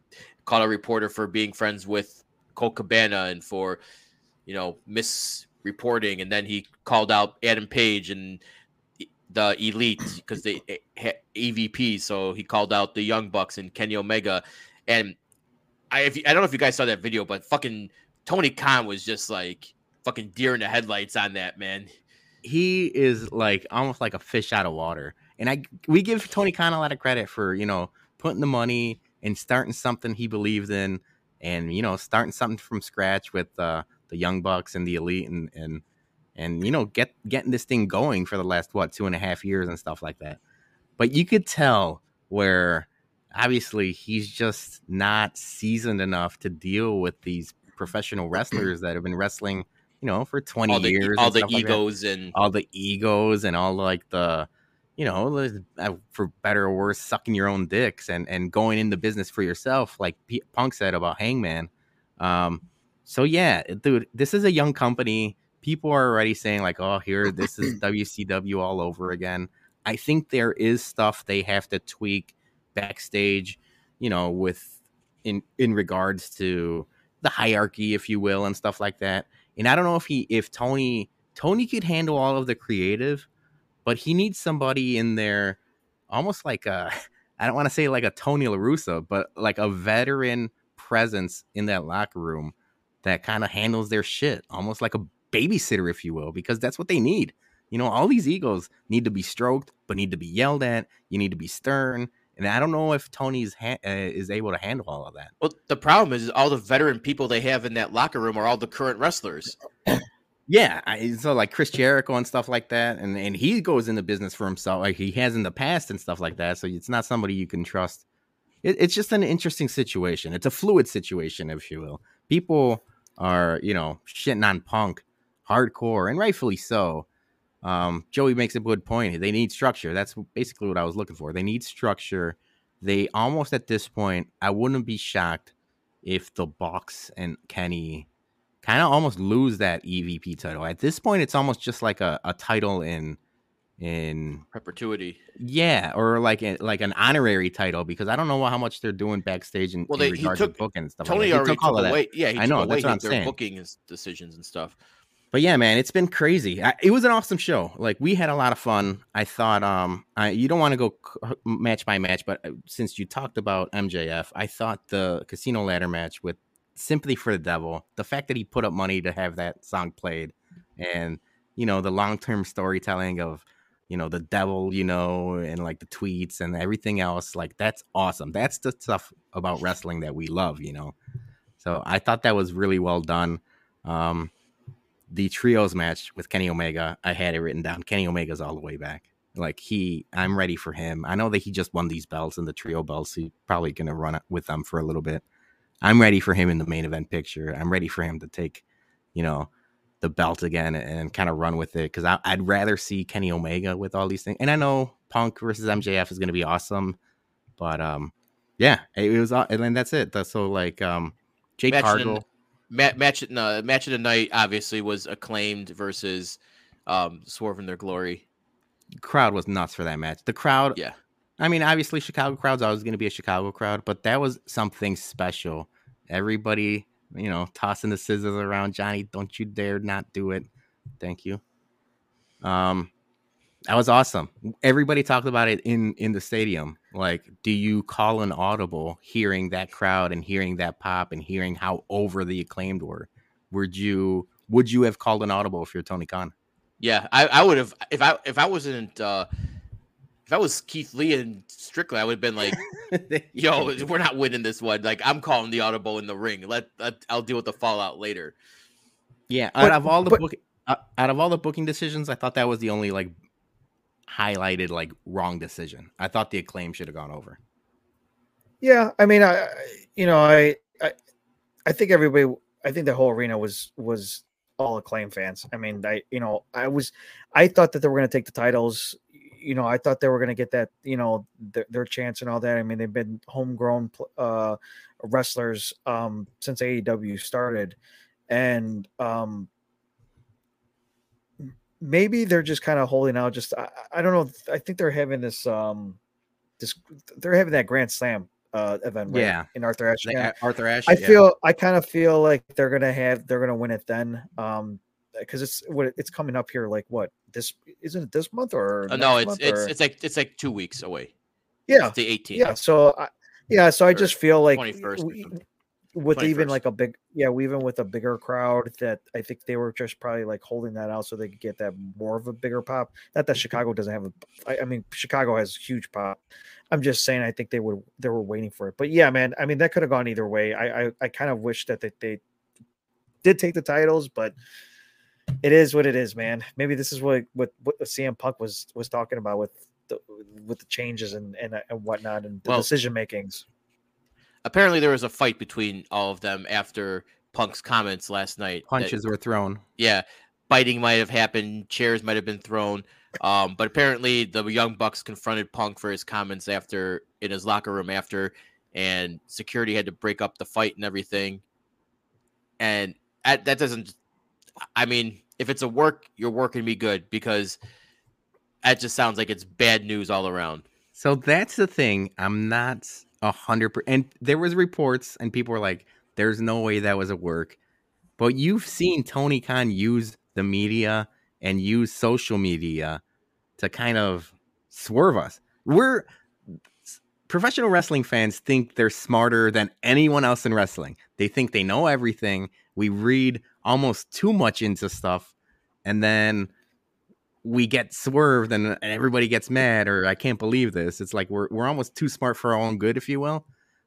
called a reporter for being friends with Colt Cabana and for, you know, misreporting. And then he called out Adam Page and the Elite because they eh, EVP. So he called out the Young Bucks and Kenny Omega. And I, I don't know if you guys saw that video, but fucking Tony Khan was just like fucking deer in the headlights on that man. He is like almost like a fish out of water. And I we give Tony Khan a lot of credit for, you know, putting the money and starting something he believed in and you know starting something from scratch with uh, the young bucks and the elite and and and you know get getting this thing going for the last what two and a half years and stuff like that. But you could tell where obviously he's just not seasoned enough to deal with these professional wrestlers that have been wrestling you know for 20 all the, years all the egos like and all the egos and all like the you know, uh, for better or worse, sucking your own dicks and and going into business for yourself, like P- Punk said about Hangman. Um, so yeah, dude, this is a young company. People are already saying like, "Oh, here, this is WCW all over again." I think there is stuff they have to tweak backstage, you know, with in in regards to the hierarchy, if you will, and stuff like that. And I don't know if he if Tony Tony could handle all of the creative, but he needs somebody in there, almost like a, I don't want to say like a Tony La Russa, but like a veteran presence in that locker room that kind of handles their shit, almost like a babysitter, if you will, because that's what they need. You know, all these egos need to be stroked, but need to be yelled at. You need to be stern. And I don't know if Tony's ha- uh, is able to handle all of that. Well, the problem is all the veteran people they have in that locker room are all the current wrestlers. Yeah, I, so like Chris Jericho and stuff like that, and and he goes into business for himself, like he has in the past and stuff like that. So it's not somebody you can trust. It, it's just an interesting situation. It's a fluid situation, if you will. People are you know shitting on Punk hardcore, and rightfully so. Um, Joey makes a good point. They need structure. That's basically what I was looking for. They need structure. They almost at this point, I wouldn't be shocked if the Bucks and Kenny kind of almost lose that EVP title. At this point, it's almost just like a, a title in in perpetuity. Yeah, or like a, like an honorary title because I don't know how much they're doing backstage and well, they, in he took, booking and stuff. Tony like already took, took away. Yeah, I know that's what I'm their saying. Booking his decisions and stuff. But yeah, man, it's been crazy. I, it was an awesome show. Like we had a lot of fun. I thought, um, I, you don't want to go match by match, but uh, since you talked about MJF, I thought the casino ladder match with sympathy for the devil the fact that he put up money to have that song played and you know the long-term storytelling of you know the devil you know and like the tweets and everything else like that's awesome. That's the stuff about wrestling that we love you know? So i thought that was really well done. Um the trios match with kenny omega i had it written down. Kenny omega's all the way back. Like he i'm ready for him. I know that he just won these belts and the trio belts he's probably gonna run with them for a little bit I'm ready for him in the main event picture. I'm ready for him to take, you know, the belt again and kind of run with it because I'd rather see Kenny Omega with all these things. And I know Punk versus MJF is going to be awesome, but um, yeah, it was, and then that's it. That's so like um, Jade match Cargill. match, match, no, match of the night obviously was acclaimed versus um, Swerve in their glory. Crowd was nuts for that match. The crowd, yeah, I mean, obviously, Chicago crowd's always going to be a Chicago crowd, but that was something special. Everybody, you know, tossing the scissors around. Johnny, don't you dare not do it. Thank you. Um, that was awesome. Everybody talked about it in in the stadium. Like, do you call an audible hearing that crowd and hearing that pop and hearing how over the acclaimed were? Would you would you have called an audible if you're Tony Khan? Yeah, I, I would have if I if I wasn't uh if I was Keith Lee and Strickland, I would have been like, "Yo, we're not winning this one. Like, I'm calling the audible in the ring. Let, let I'll deal with the fallout later." Yeah, out of all the but, book, uh, out of all the booking decisions, I thought that was the only like highlighted like wrong decision. I thought the acclaim should have gone over. Yeah, I mean, I you know, I I, I think everybody, I think the whole arena was was all acclaim fans. I mean, I you know, I was, I thought that they were going to take the titles you know, I thought they were going to get that, you know, their, their, chance and all that. I mean, they've been homegrown uh, wrestlers um, since AEW started, and um, maybe they're just kind of holding out. Just I, I, don't know. I think they're having this. Um, this they're having that Grand Slam uh event right, Yeah. in Arthur Ashe. Like, Arthur Ashe. I yeah. feel I kind of feel like they're gonna have they're gonna win it then. Um because it's what it's coming up here like what this isn't it this month or Uh, no, it's month, it's or- it's like it's like two weeks away. yeah It's the 18th. yeah so I, yeah so I just feel like 21st we- with even like a big yeah even with a bigger crowd that I think they were just probably like holding that out so they could get that more of a bigger pop. Not that Chicago doesn't have a I, I mean Chicago has huge pop. I'm just saying I think they would they were waiting for it. But yeah, man, I mean that could have gone either way. I I, I kind of wish that they, they did take the titles, but it is what it is, man. Maybe this is what what, what CM Punk was was talking about with the with the changes and and, and whatnot and the Well, decision makings. Apparently, there was a fight between all of them after Punk's comments last night. that- punches were thrown. yeah, biting might have happened, chairs might have been thrown. Um, but apparently, the Young Bucks confronted Punk for his comments after in his locker room after, and security had to break up the fight and everything. And that, that doesn't. I mean, if it's a work, you're working me good because that just sounds like it's bad news all around. So that's the thing. I'm not a hundred percent. And there was reports, and people were like, "There's no way that was a work." But you've seen Tony Khan use the media and use social media to kind of swerve us. We're professional wrestling fans think they're smarter than anyone else in wrestling. They think they know everything. We read almost too much into stuff, and then we get swerved and, everybody gets mad or I can't believe this. It's like we're we're almost too smart for our own good, if you will.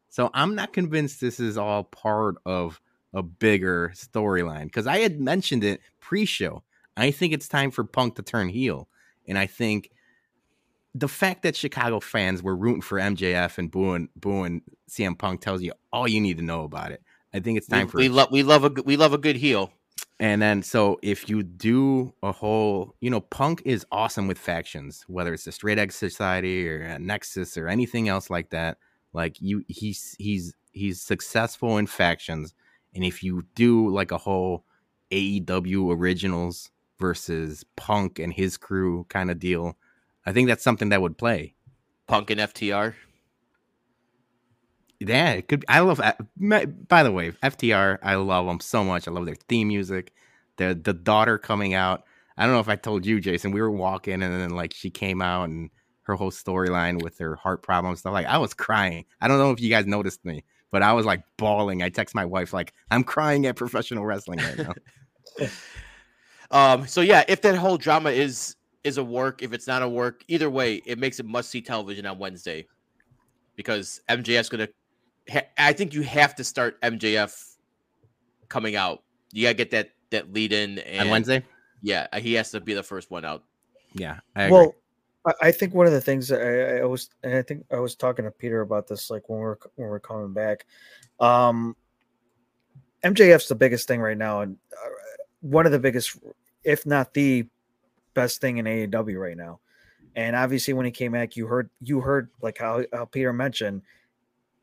So I'm not convinced this is all part of a bigger storyline because I had mentioned it pre-show. I think it's time for Punk to turn heel, and I think the fact that Chicago fans were rooting for MJF and booing booing CM Punk tells you all you need to know about it. I think it's time We, for we love we love a good- we love a good heel. and then, so if you do a whole, you know, Punk is awesome with factions, whether it's the Straight Edge Society or a Nexus or anything else like that. Like you, he's he's he's successful in factions, and if you do like a whole AEW originals versus Punk and his crew kind of deal, I think that's something that would play. Punk and FTR. Yeah, it could. I love. By the way, FTR, I love them so much. I love their theme music. The the daughter coming out. I don't know if I told you, Jason. We were walking, and then like she came out, and her whole storyline with her heart problems stuff. Like I was crying. I don't know if you guys noticed me, but I was like bawling. I text my wife like I'm crying at professional wrestling right now. Um, so yeah, if that whole drama is is a work, if it's not a work, either way, it makes it must see television on Wednesday because MJF's gonna. Ha- I think you have to start MJF coming out. You gotta get that that lead in and On Wednesday, Yeah, he has to be the first one out. yeah, I agree. well I, I think one of the things that I, I was and i think i was talking to peter about this like when we're when we're coming back um mjf's the biggest thing right now and uh, one of the biggest if not the best thing in aew right now and obviously when he came back you heard you heard like how, how peter mentioned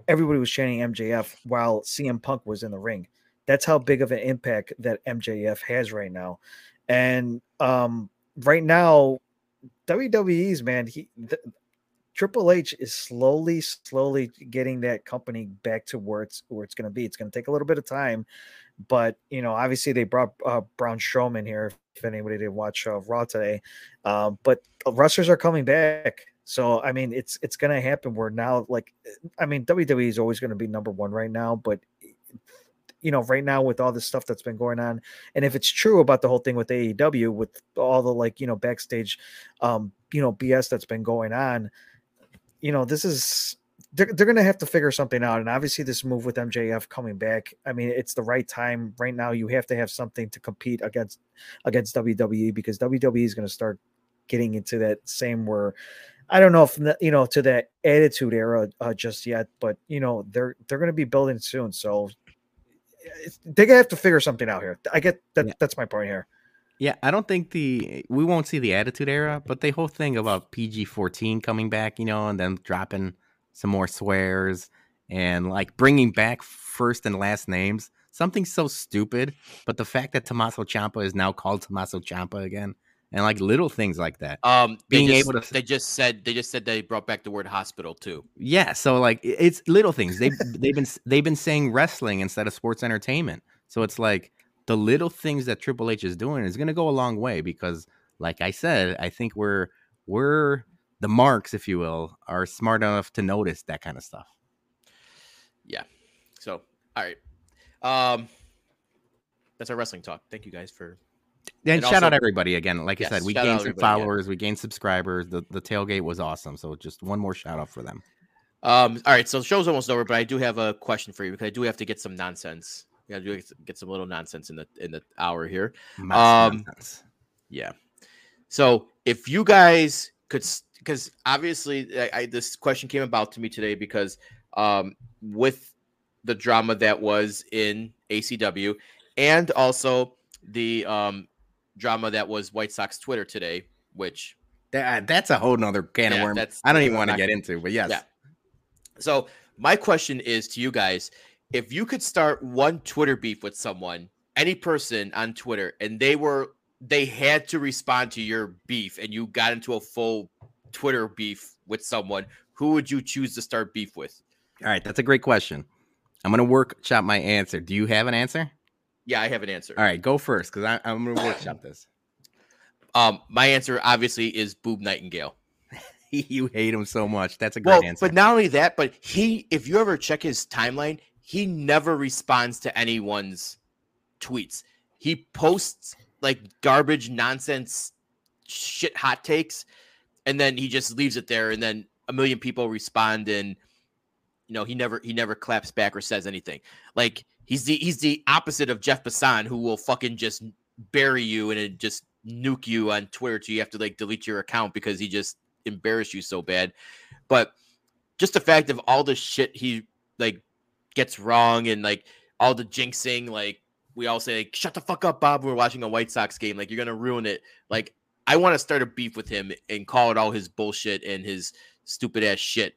everybody was chanting mjf while cm punk was in the ring that's how big of an impact that mjf has right now and um right now WWE's man, he the, Triple H is slowly, slowly getting that company back to where it's where it's going to be. It's going to take a little bit of time, but you know, obviously they brought uh, Braun Strowman here. If anybody did watch uh, Raw today, um, but wrestlers are coming back. So I mean, it's it's going to happen. Where now, like, I mean, WWE is always going to be number one right now, but you know, right now with all this stuff that's been going on, and if it's true about the whole thing with AEW, with all the like, you know, backstage, um, you know, BS that's been going on, you know, this is they're, they're going to have to figure something out. And obviously, this move with MJF coming back, I mean, it's the right time right now. You have to have something to compete against against WWE because WWE is going to start getting into that same where I don't know if you know to that attitude era uh, just yet, but you know they're they're going to be building soon. So they're gonna have to figure something out here. I get that. Yeah. That's my point here. Yeah, I don't think the we won't see the Attitude Era, but the whole thing about PG fourteen coming back, you know, and then dropping some more swears and like bringing back first and last names, something so stupid. But the fact that Tommaso Ciampa is now called Tommaso Ciampa again, and like little things like that. Um, they Being just, able to- they just said they just said they brought back the word hospital too. Yeah, so like it's little things. They they've been they've been saying wrestling instead of sports entertainment. So it's like the little things that Triple H is doing is going to go a long way because like I said, I think we're we're the marks if you will are smart enough to notice that kind of stuff. Yeah. So, all right, um, that's our wrestling talk. Thank you guys for And, And shout also- out everybody again. Like I said, we gained some everybody again. followers, we gained subscribers. The the tailgate was awesome. So just one more shout out for them. Um, all right, so the show's almost over, but I do have a question for you because I do have to get some nonsense. Yeah, do get some little nonsense in the in the hour here. Um. Yeah. So if you guys could, because obviously I, I, this question came about to me today because um, with the drama that was in AEW and also the um, drama that was White Sox Twitter today, which That, uh, that's a whole nother can Yeah, of worms. I don't even want to get into, but yes. Yeah. So my question is to you guys: If you could start one Twitter beef with someone, any person on Twitter, and they were they had to respond to your beef, and you got into a full Twitter beef with someone, who would you choose to start beef with? All right, that's a great question. I'm gonna workshop my answer. Do you have an answer? Yeah, I have an answer. All right, go first because I'm gonna workshop this. Um, my answer obviously is Boob Nightingale. you hate him so much. That's a great Well, answer. but not only that, but he, if you ever check his timeline, he never responds to anyone's tweets. He posts like garbage, nonsense, shit, hot takes, and then he just leaves it there. And then a million people respond, and you know he never he never claps back or says anything. Like he's the he's the opposite of Jeff Passan, who will fucking just bury you and just nuke you on Twitter till you have to like delete your account because he just embarrassed you so bad. But just the fact of all the shit he like gets wrong and like all the jinxing, like we all say, like, shut the fuck up, Bob. We're watching a White Sox game. Like you're gonna ruin it. Like I want to start a beef with him and call it all his bullshit and his stupid ass shit.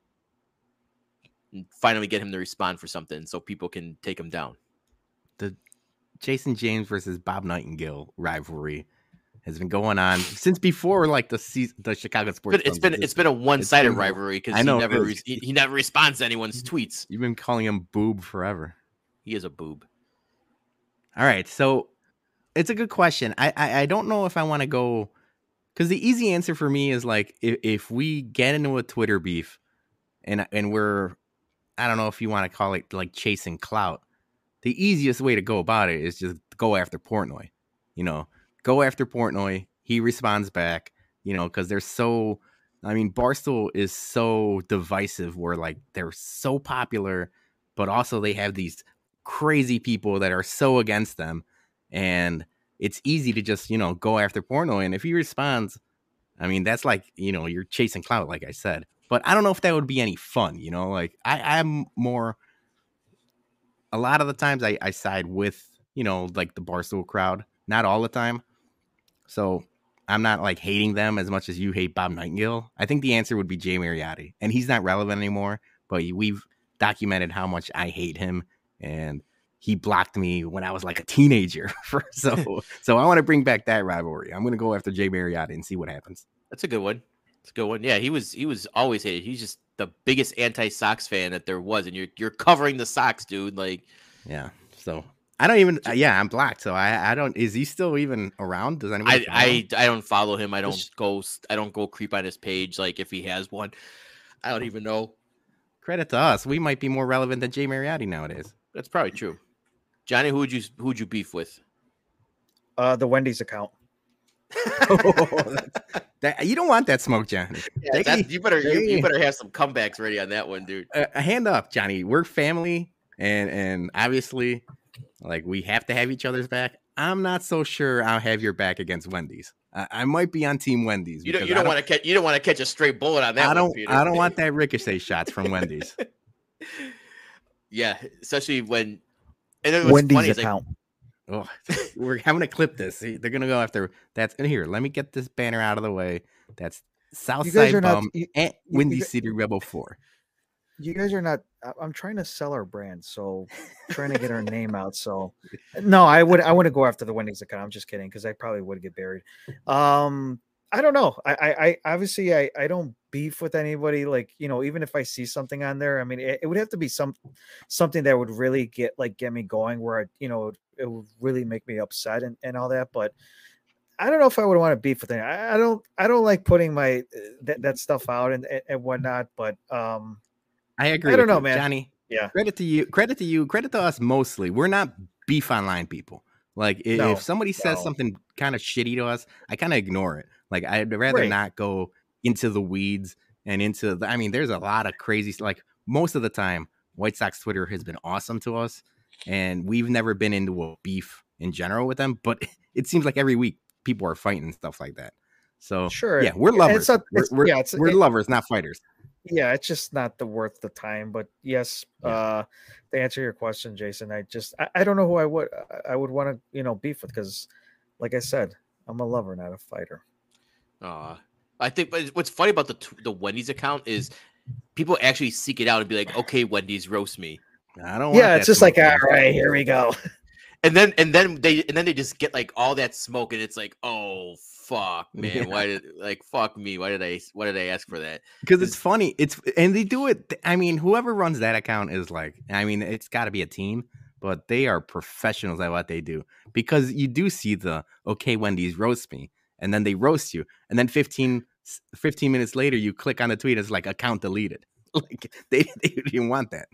And finally get him to respond for something so people can take him down. The Jason James versus Bob Nightingale rivalry has been going on since before like the season, the Chicago sports. But it's been it's been a one sided rivalry because he never re- he, he never responds to anyone's tweets. You've been calling him boob forever. He is a boob. All right, so it's a good question. I I, I don't know if I want to go because the easy answer for me is like if, if we get into a Twitter beef, and and we're I don't know if you want to call it like chasing clout. The easiest way to go about it is just go after Portnoy. You know, go after Portnoy. He responds back. You know, because they're so. I mean, Barstool is so divisive. Where like they're so popular, but also they have these crazy people that are so against them and it's easy to just you know go after Portnoy and if he responds i mean that's like you know you're chasing clout like i said but i don't know if that would be any fun you know like i i'm more a lot of the times i i side with you know like the barstool crowd not all the time so i'm not like hating them as much as you hate bob nightingale i think the answer would be jay mariotti and he's not relevant anymore but we've documented how much i hate him and he blocked me when I was like a teenager. So so I want to bring back that rivalry. I'm gonna go after Jay Mariotti and see what happens. That's a good one. It's a good one. Yeah, he was he was always hated. He's just the biggest anti Sox fan that there was, and you're you're covering the Sox, dude. Like Yeah. So I don't even. uh, yeah, I'm black, So I I don't. Is he still even around? Does anybody? I? I I don't follow him. I don't Just- go I don't go creep on his page. Like if he has one, I don't even know. credit to us. We might be more relevant than Jay Mariotti nowadays. That's probably true. Johnny, who would you who would you beef with? Uh, the Wendy's account. That you don't want that smoke, Johnny. Yeah, that- you better you, you better have some comebacks ready on that one, dude. a, a hand up, Johnny. We're family, and and obviously, like we have to have each other's back. I'm not so sure I'll have your back against Wendy's. I, I might be on Team Wendy's. You don't because you I don't want to catch you don't want to catch a straight bullet on that. I don't. Peter. I don't want that ricochet shots from Wendy's. Yeah, especially when and it was Wendy's funny. is, like, account. Oh, we're having to clip this. See, they're gonna go after that's and here. Let me get this banner out of the way. That's You Southside are not. Bum You, and you Windy gu- City Rebel Four. you guys are not. I'm trying to sell our brand, so trying to get our name out. So no, I would. I want to go after the Wendy's account. I'm just kidding because I probably would get buried. Um, I don't know. I, I, I obviously I, I don't beef with anybody. Like you know, even if I see something on there, I mean, it, it would have to be some something that would really get like get me going, where I, you know, it would really make me upset and, and all that. But I don't know if I would want to beef with it. I, I don't. I don't like putting my uh, that, that stuff out and, and- and whatnot. But um, I agree. I don't know, you, man. Johnny. Yeah. Credit to you. Credit to you. Credit to us mostly. We're not beef online people. Like i- No, if somebody says no. something kind of shitty to us, I kind of ignore it. Like I'd rather Right. not go into the weeds and into the. I mean, there's a lot of crazy. Like most of the time, White Sox Twitter has been awesome to us, and we've never been into a beef in general with them. But it seems like every week people are fighting and stuff like that. So Sure. yeah, we're lovers. it's not- we're we're, yeah, it's- we're it- lovers, not fighters. yeah, it's just not the worth the time. But yes, Yeah. uh, to answer your question, Jason, I just I, I don't know who I would I- I would want to you know beef with because, like I said, I'm a lover, not a fighter. Uh, I think, but what's funny about the the Wendy's account is people actually seek it out and be like, "Okay, Wendy's, roast me," I don't. want Yeah, that it's just like man. all right, here we go. and then and then they and then they just get like all that smoke, and it's like, "Oh fuck, man, Yeah. why did like fuck me? Why did I why did I ask for that?" because it's funny. It's and they do it. I mean, whoever runs that account is like. I mean, it's got to be a team, but they are professionals at what they do. Because you do see the okay, Wendy's roast me, and then they roast you, and then 15, 15 minutes later, you click on the tweet. It's like account deleted. Like they they didn't want that.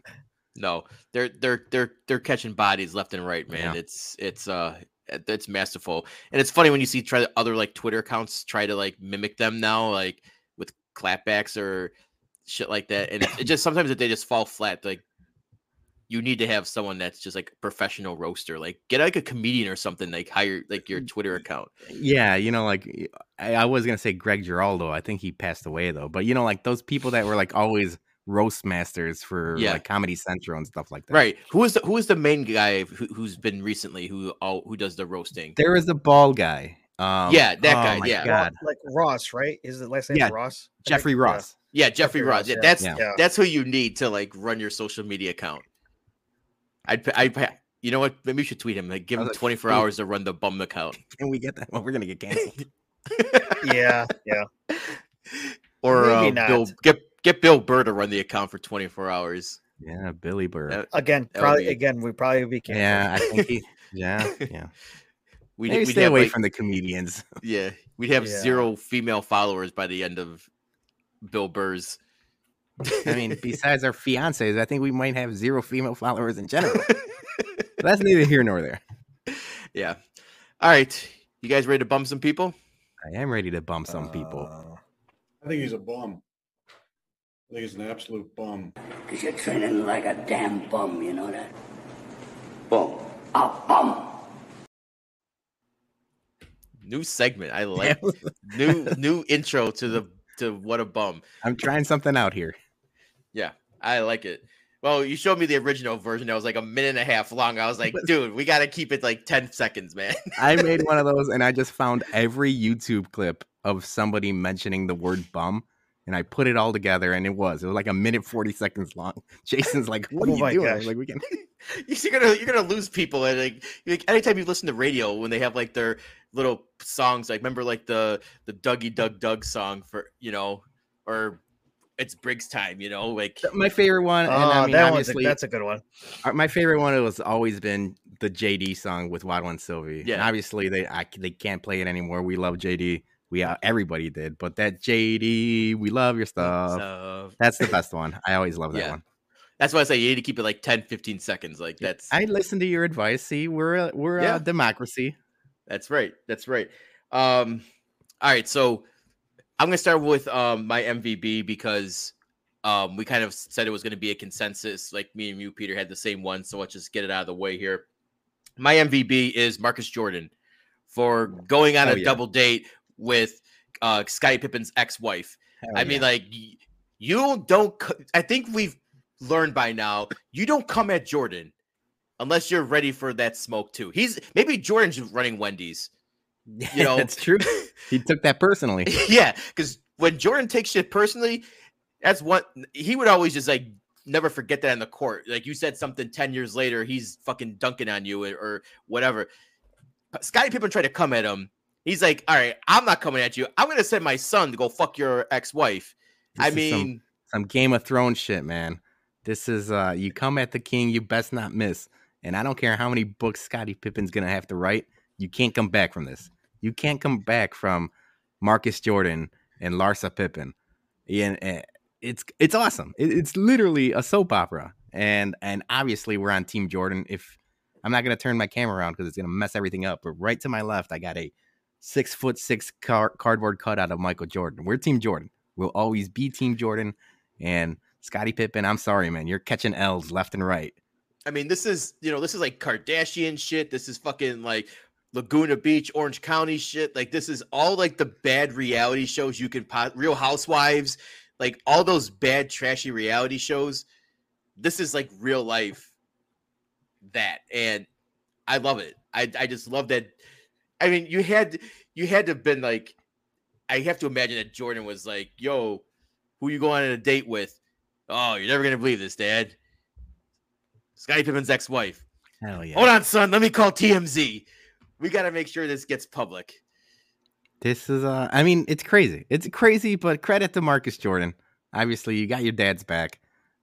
No, they're they're they're they're catching bodies left and right, man. Yeah. It's it's uh it's masterful, and it's funny when you see try other like Twitter accounts try to like mimic them now, like with clapbacks or shit like that, and it, it just sometimes they just fall flat. Like you need to have someone that's just like a professional roaster, like get like a comedian or something, like hire like your Twitter account. Yeah, you know, like I, I was gonna say Greg Giraldo. I think he passed away though. But you know, like those people that were like always roast masters for Yeah. like Comedy Central and stuff like that. Right? Who is the who is the main guy who, who's been recently who all who does the roasting? There is a bald guy. Um, Yeah, that oh guy, yeah. God, like Ross, right? Is the last name Yeah, Ross? I think? Jeffrey Yeah. Ross. Yeah, Jeffrey Jeffrey Ross. Ross, Yeah, yeah. that's Yeah. Yeah. that's who you need to like run your social media account. I'd pa- I'd you know what? Maybe you should tweet him. Like give him like, 24 "Hey." hours to run the bum account. Can we get that? Well, we're gonna get canceled. Yeah, yeah. or uh, Maybe Bill not. get get Bill Burr to run the account for 24 hours. yeah, Billy Burr. That- Again, That probably be- again we probably be canceled. yeah, I think he. Yeah, yeah. We'd, Maybe we'd stay away like- from the comedians. yeah, we'd have Yeah. zero female followers by the end of Bill Burr's. I mean, besides our fiancés, I think we might have zero female followers in general. That's neither here nor there. yeah. All right, you guys ready to bum some people? I am ready to bump some people. Uh, I think he's a bum. I think he's an absolute bum. Because you're training like a damn bum, you know that? Bum. A bum. New segment. I like new new intro to the to what a bum. I'm trying something out here. Yeah, I like it. Well, you showed me the original version that was like a minute and a half long. I was like, dude, we got to keep it like 10 seconds, man. I made one of those and I just found every YouTube clip of somebody mentioning the word bum and I put it all together and it was. It was like a minute 40 seconds long. Jason's like, what are Oh you doing? Gosh. like, we can you're gonna you're gonna lose people and like, like anytime you listen to radio when they have like their little songs like remember like the the Dougie Doug Doug song for you know or it's Briggs time you know like my favorite one. And oh, I mean, that one's a, that's a good one. uh, my favorite one has always been the JD song with Wadwan and Sylvie. And Yeah. obviously, they I, they can't play it anymore. We love JD. We uh, everybody did, but that JD, we love your stuff. so, That's the best one. I always love that Yeah. one. that's why I say you need to keep it like 10 15 seconds like that's I listen to your advice. See, we're a, we're Yeah. a democracy. That's right. That's right. Um, all right. So I'm gonna start with um my MVB because um we kind of said it was gonna be a consensus. Like me and you, Peter, had the same one. So let's just get it out of the way here. My MVB is Marcus Jordan for going on Oh, a yeah. double date with uh Scottie Pippen's ex-wife. I mean, like you don't. I think we've learned by now. You don't come at Jordan unless you're ready for that smoke too. He's maybe Jordan's running Wendy's. you know- that's true. He took that personally. yeah, because when Jordan takes shit personally, that's what he would always just like never forget that in the court. Like you said something 10 years later, he's fucking dunking on you or whatever. Scottie Pippen tried to come at him. He's like, All right, I'm not coming at you. I'm gonna send my son to go fuck your ex-wife. This I mean, some, some Game of Thrones shit, man. This is uh you come at the king, you best not miss. And I don't care how many books Scottie Pippen's gonna have to write, you can't come back from this. You can't come back from Marcus Jordan and Larsa Pippen. And, and it's it's awesome. It, it's literally a soap opera. And and obviously we're on Team Jordan. If I'm not gonna turn my camera around because it's gonna mess everything up. But right to my left, I got a six foot six car- cardboard cutout of Michael Jordan. We're Team Jordan. We'll always be Team Jordan. And Scottie Pippen, I'm sorry, man. You're catching L's left and right. I mean, this is you know, this is like Kardashian shit. This is fucking like Laguna Beach, Orange County shit. Like this is all like the bad reality shows you can pot Real Housewives, like all those bad trashy reality shows. This is like real life that and I love it. I I just love that. I mean, you had you had to have been like I have to imagine that Jordan was like, "Yo, who you going on a date with?" Oh, you're never gonna believe this, Dad. Scottie Pippen's ex-wife. Hell yeah. Hold on, son. Let me call TMZ. We got to make sure this gets public. This is uh I mean, it's crazy. It's crazy, but credit to Marcus Jordan. Obviously, you got your dad's back.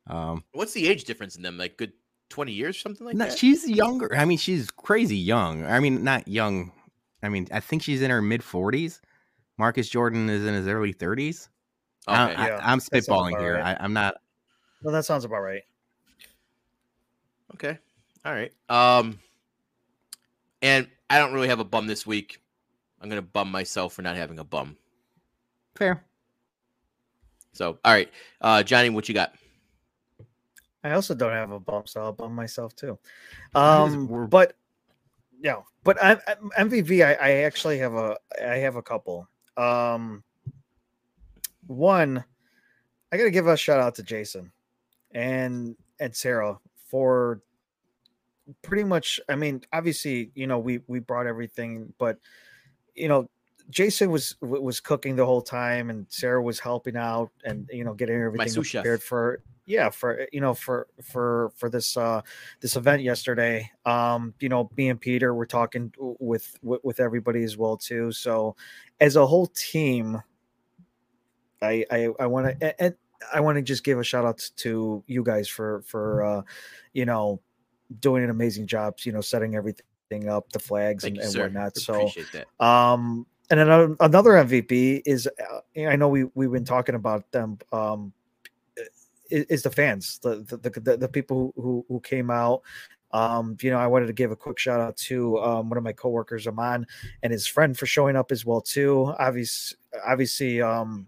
Um What's the age difference in them? Like good 20 years, something like no, that? she's younger. I mean, she's crazy young. I mean, not young. I mean, I think she's in her mid 40s. Marcus Jordan is in his early 30s. Okay. I, Yeah, I, am spitballing here. right. I, I'm not. Well, that sounds about right. okay. All right. Um, and I don't really have a bum this week. I'm going to bum myself for not having a bum. Fair. So, all right. Uh, Johnny, what you got? I also don't have a bum, so I'll bum myself too. Um, but yeah, but I, I, MVV, I, I actually have a, I have a couple. Um, one, I got to give a shout out to Jason and and Sarah for pretty much. I mean, obviously, you know, we we brought everything, but you know, Jason was was cooking the whole time, and Sarah was helping out, and you know, getting everything prepared for yeah for you know for for for this uh this event yesterday um you know me and peter were talking with with, with everybody as well too so as a whole team i i, I want to and i want to just give a shout out to you guys for for uh you know doing an amazing job you know setting everything up the flags Thank and, you, and whatnot so that. um, and another another MVP is uh, I know we we've been talking about them. Um, is, the fans, the the, the the people who who, came out. Um, you know, I wanted to give a quick shout out to um, one of my coworkers, Aman, and his friend for showing up as well too. Obviously, obviously, um,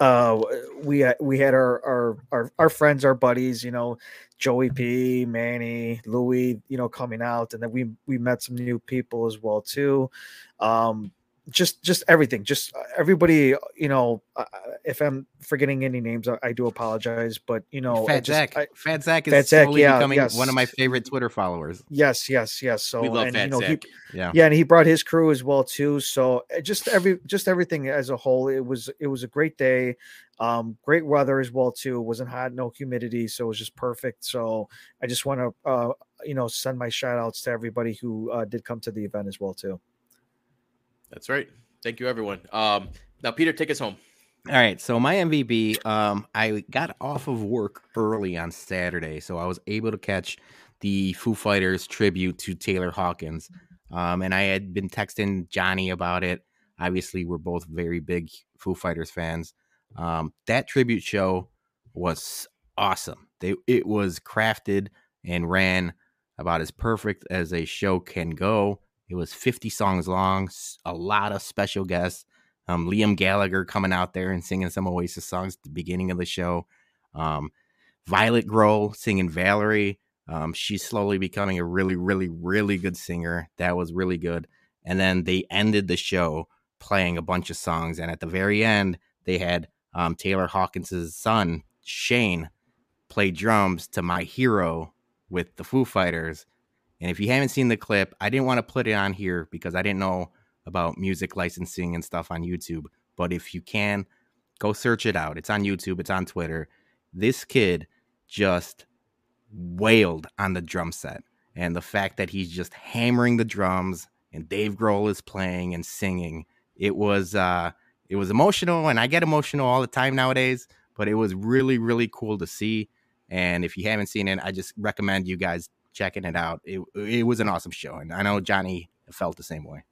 uh, we had- we had our, our our our friends, our buddies, you know, Joey P, Manny, Louis, you know, coming out, and then we we met some new people as well too. Um, just just everything, just uh, everybody, you know. Uh, if I'm forgetting any names, I, I do apologize, but you know, Fat just, Zach. I- Fat Zach is Fat Zach, slowly yeah, becoming yes. one of my favorite Twitter followers. yes, yes, yes. So we love and, Fat you know, he, Yeah. yeah and he brought his crew as well too so uh, just every just everything as a whole it was it was a great day um great weather as well too it wasn't hot no humidity so it was just perfect so i just want to uh you know send my shout outs to everybody who uh, did come to the event as well too That's right. Thank you, everyone. Um, now, Peter, take us home. All right, so my MVP, um, I got off of work early on Saturday, so I was able to catch the Foo Fighters tribute to Taylor Hawkins, um, and I had been texting Johnny about it. Obviously, we're both very big Foo Fighters fans. Um, that tribute show was awesome. They it was crafted and ran about as perfect as a show can go. It was 50 songs long, a lot of special guests um, Liam Gallagher coming out there and singing some Oasis songs at the beginning of the show. Um, Violet Grohl singing Valerie. Um, she's slowly becoming a really, really, really good singer. That was really good. And then they ended the show playing a bunch of songs. And at the very end, they had um, Taylor Hawkins' son, Shane, play drums to My Hero with the Foo Fighters. And if you haven't seen the clip, I didn't want to put it on here because I didn't know about music licensing and stuff on YouTube. But if you can, go search it out. It's on YouTube, it's on Twitter. This kid just wailed on the drum set. And the fact that he's just hammering the drums and Dave Grohl is playing and singing, it was uh it was emotional and I get emotional all the time nowadays, but it was really, really cool to see. And if you haven't seen it, I just recommend you guys checking it out. It it was an awesome show. And I know Johnny felt the same way.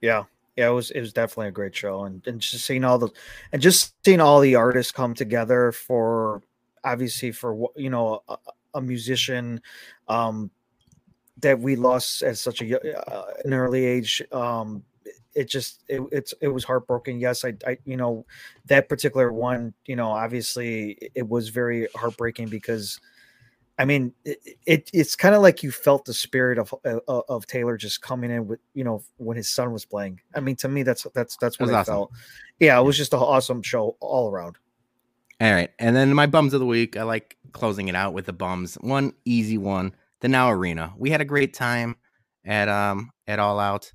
Yeah, yeah, it was it was definitely a great show, and, and just seeing all the and just seeing all the artists come together for obviously for you know a, a musician um that we lost at such a uh, an early age um it just it, it's it was heartbroken yes I, I you know that particular one you know obviously it was very heartbreaking because I mean, it, it it's kind of like you felt the spirit of, of, of Taylor just coming in with you know when his son was playing. I mean, to me, that's that's that's what I awesome. felt. Yeah, it was just an awesome show all around. All right, and then my bums of the week. I like closing it out with the bums. One easy one, the Now Arena. We had a great time at um at All Out,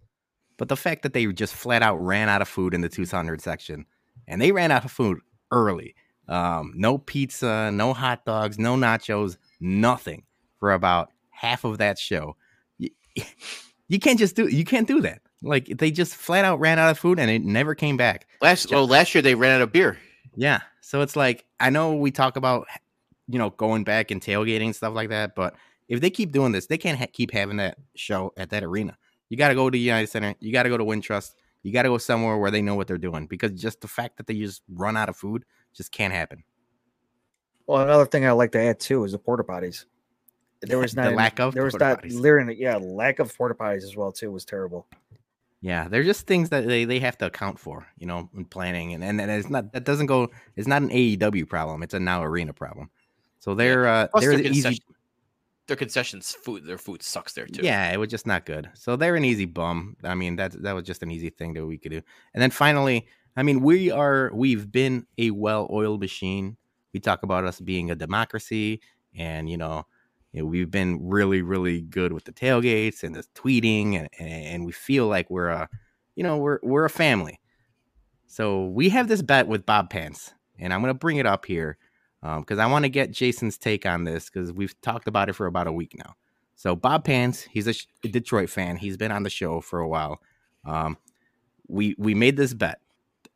but the fact that they just flat out ran out of food in the 200 section, and they ran out of food early. Um, no pizza, no hot dogs, no nachos nothing for about half of that show. You, you can't just do you can't do that. Like they just flat out ran out of food and it never came back. Last oh last year they ran out of beer. Yeah. So it's like I know we talk about you know going back and tailgating and stuff like that, but if they keep doing this, they can't ha- keep having that show at that arena. You got to go to United Center. You got to go to Wintrust. You got to go somewhere where they know what they're doing because just the fact that they just run out of food just can't happen. Well, another thing I like to add too is the porta potties. There was not the lack of there was that literally yeah lack of porta potties as well too was terrible. Yeah, they're just things that they, they have to account for, you know, in planning, and, and and it's not that doesn't go. It's not an AEW problem. It's a now arena problem. So they're uh, they're easy. Their concessions food, their food sucks there too. Yeah, it was just not good. So they're an easy bum. I mean, that that was just an easy thing that we could do. And then finally, I mean, we are we've been a well-oiled machine we talk about us being a democracy and you know, we've been really really good with the tailgates and the tweeting and, and we feel like we're a you know we're we're a family. So we have this bet with bob pants and i'm going to bring it up here because um, i want to get jason's take on this because we've talked about it for about a week now. So bob pants he's a detroit fan. He's been on the show for a while. Um, we we made this bet.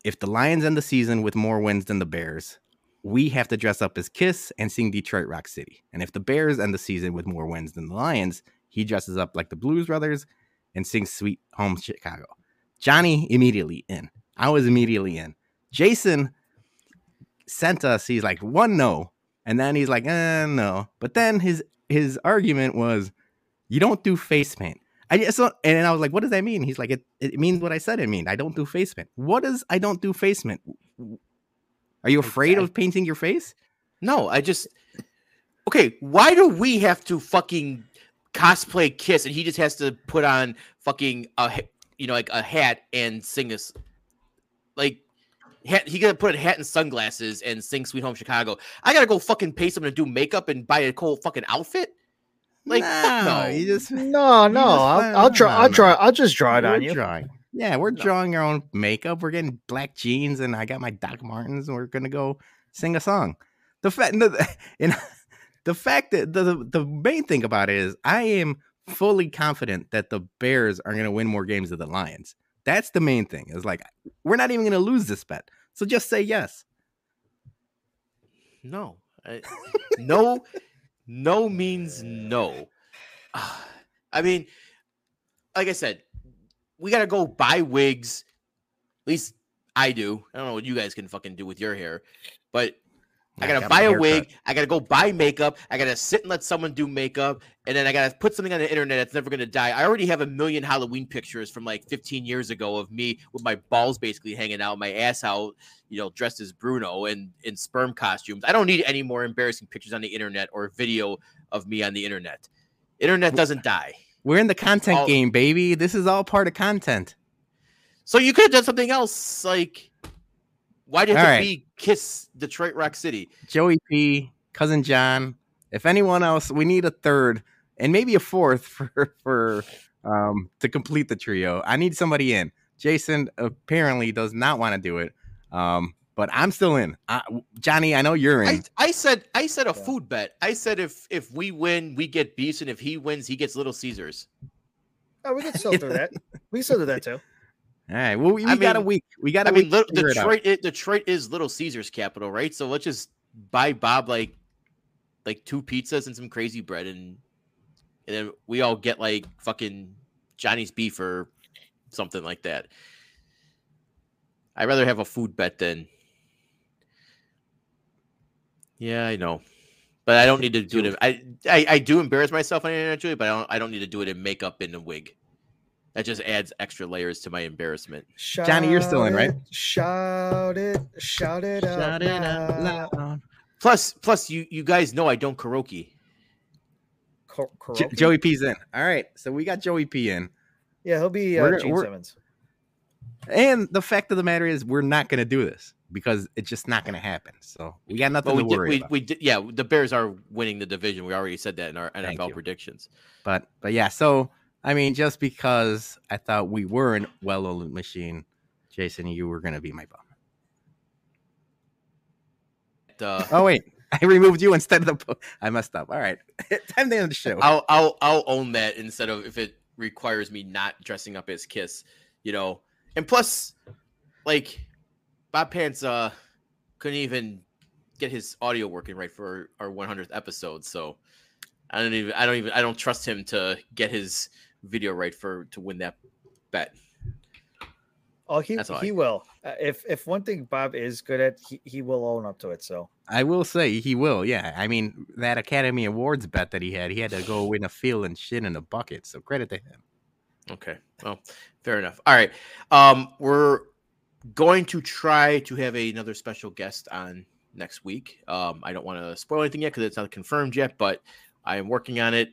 If the lions end the season with more wins than the bears we have to dress up as Kiss and sing Detroit Rock City. And if the Bears end the season with more wins than the Lions, he dresses up like the Blues Brothers and sings Sweet Home Chicago. Johnny immediately in. I was immediately in. Jason sent us, he's like, one no. And then he's like, eh, no. But then his his argument was, you don't do face paint. I just and I was like, what does that mean? He's like, it, it means what I said it means. I don't do face paint. What does I don't do face paint? Are you afraid of painting your face? No, I just okay. Why do we have to fucking cosplay Kiss and he just has to put on fucking a you know like a hat and sing us like hat, he gotta put a hat and sunglasses and sing Sweet Home Chicago. I gotta go fucking pay someone to do makeup and buy a cool fucking outfit. Like no, no, you just no, no. I'll, I'll, try. I'll try. I'll just draw it on you. Drawing. Yeah, we're no. drawing our own makeup. We're getting black jeans, and I got my Doc Martens, and we're gonna go sing a song. The fact, the, and the fact that the the main thing about it is, I am fully confident that the Bears are gonna win more games than the Lions. That's the main thing. Is like we're not even gonna lose this bet. So just say yes. No, I, no, no means no. I mean, like I said, we gotta go buy wigs. At least I do. I don't know what you guys can fucking do with your hair, but I gotta buy a wig. Cut. I gotta go buy makeup. I gotta sit and let someone do makeup, and then I gotta put something on the internet that's never gonna die. I already have a million Halloween pictures from like 15 years ago of me with my balls basically hanging out, my ass out, you know, dressed as Bruno and in sperm costumes. I don't need any more embarrassing pictures on the internet or video of me on the internet. Internet doesn't die. We're in the content all, game, baby. This is all part of content. So you could have done something else, like why did right. be kiss Detroit Rock City? Joey P, cousin John. If anyone else, we need a third and maybe a fourth for for um to complete the trio. I need somebody in. Jason apparently does not want to do it. Um, but I'm still in. I, Johnny, I know you're in. I, I said I said a Yeah. food bet. I said if if we win, we get beefs, and if he wins, he gets Little Caesars. Oh, we can still do that. We can still do that too. All right. Well, we, we got a week. We got a I week. Lit- to figure it out. Detroit it, Detroit is Little Caesars capital, right? So let's just buy Bob like like two pizzas and some crazy bread, and and then we all get like fucking Johnny's beef or something like that. I'd rather have a food bet than. Yeah, I know, but I don't need to do it. in- I, I I do embarrass myself on internet, Julie, but I don't I don't need to do it in makeup and a wig. That just adds extra layers to my embarrassment. Johnny, you're still in, right? Shout it, shout it out, Shout it out loud. loud. Plus, plus, you you guys know I don't karaoke. Ko- Jo- karaoke? Joey P's in. All right. So we got Joey P in. Yeah, he'll be uh, We're- Gene we're- Simmons. And the fact of the matter is, we're not going to do this because it's just not going to happen. So we got nothing we to did, worry we, about. we did, yeah. The Bears are winning the division. We already said that in our Thank NFL you. predictions. But but yeah, so I mean, just because I thought we were a well-oiled machine, Jason, you were going to be my bum. Uh, Oh wait, I removed you instead of the. I messed up. All right, time to end the show. I'll I'll I'll own that instead of if it requires me not dressing up as Kiss, you know. And plus, like Bob Pants uh couldn't even get his audio working right for our 100th episode, so I don't even I don't even I don't trust him to get his video right for to win that bet. Oh, he That's all I- he will. Uh, if if one thing Bob is good at, he, he will own up to it. So I will say he will. Yeah, I mean that Academy Awards bet that he had, he had to go win a field and shit in a bucket. So credit to him. Okay. Well, fair enough. All right. Um, we're going to try to have another special guest on next week. Um, I don't want to spoil anything yet because it's not confirmed yet, but I am working on it.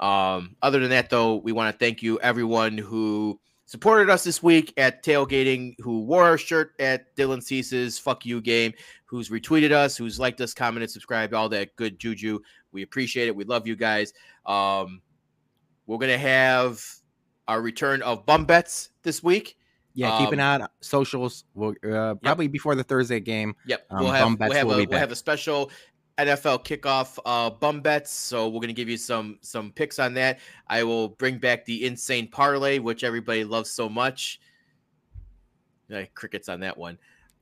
Um, other than that, though, we want to thank you everyone who supported us this week at tailgating, who wore our shirt at Dylan Cease's "Fuck You" game, who's retweeted us, who's liked us, commented, subscribed, all that good juju. We appreciate it. We love you guys. Um, we're gonna have our return of bum bets this week. Yeah, keep an Um, eye on socials. We'll, uh, probably before the Thursday game. Yep, Um, we'll have we'll have a we'll have a special NFL kickoff uh, bum bets. So we're gonna give you some some picks on that. I will bring back the insane parlay, which everybody loves so much. Yeah, crickets on that one.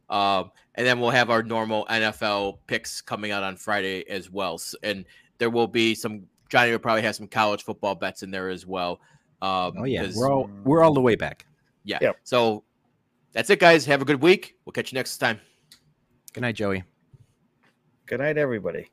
Um, and then we'll have our normal NFL picks coming out on Friday as well. S- And there will be some Johnny will probably have some college football bets in there as well. Um, Oh yeah, we're all we're all the way back. Yeah. Yep. So that's it, guys. Have a good week. We'll catch you next time. Good night, Joey. good night, everybody.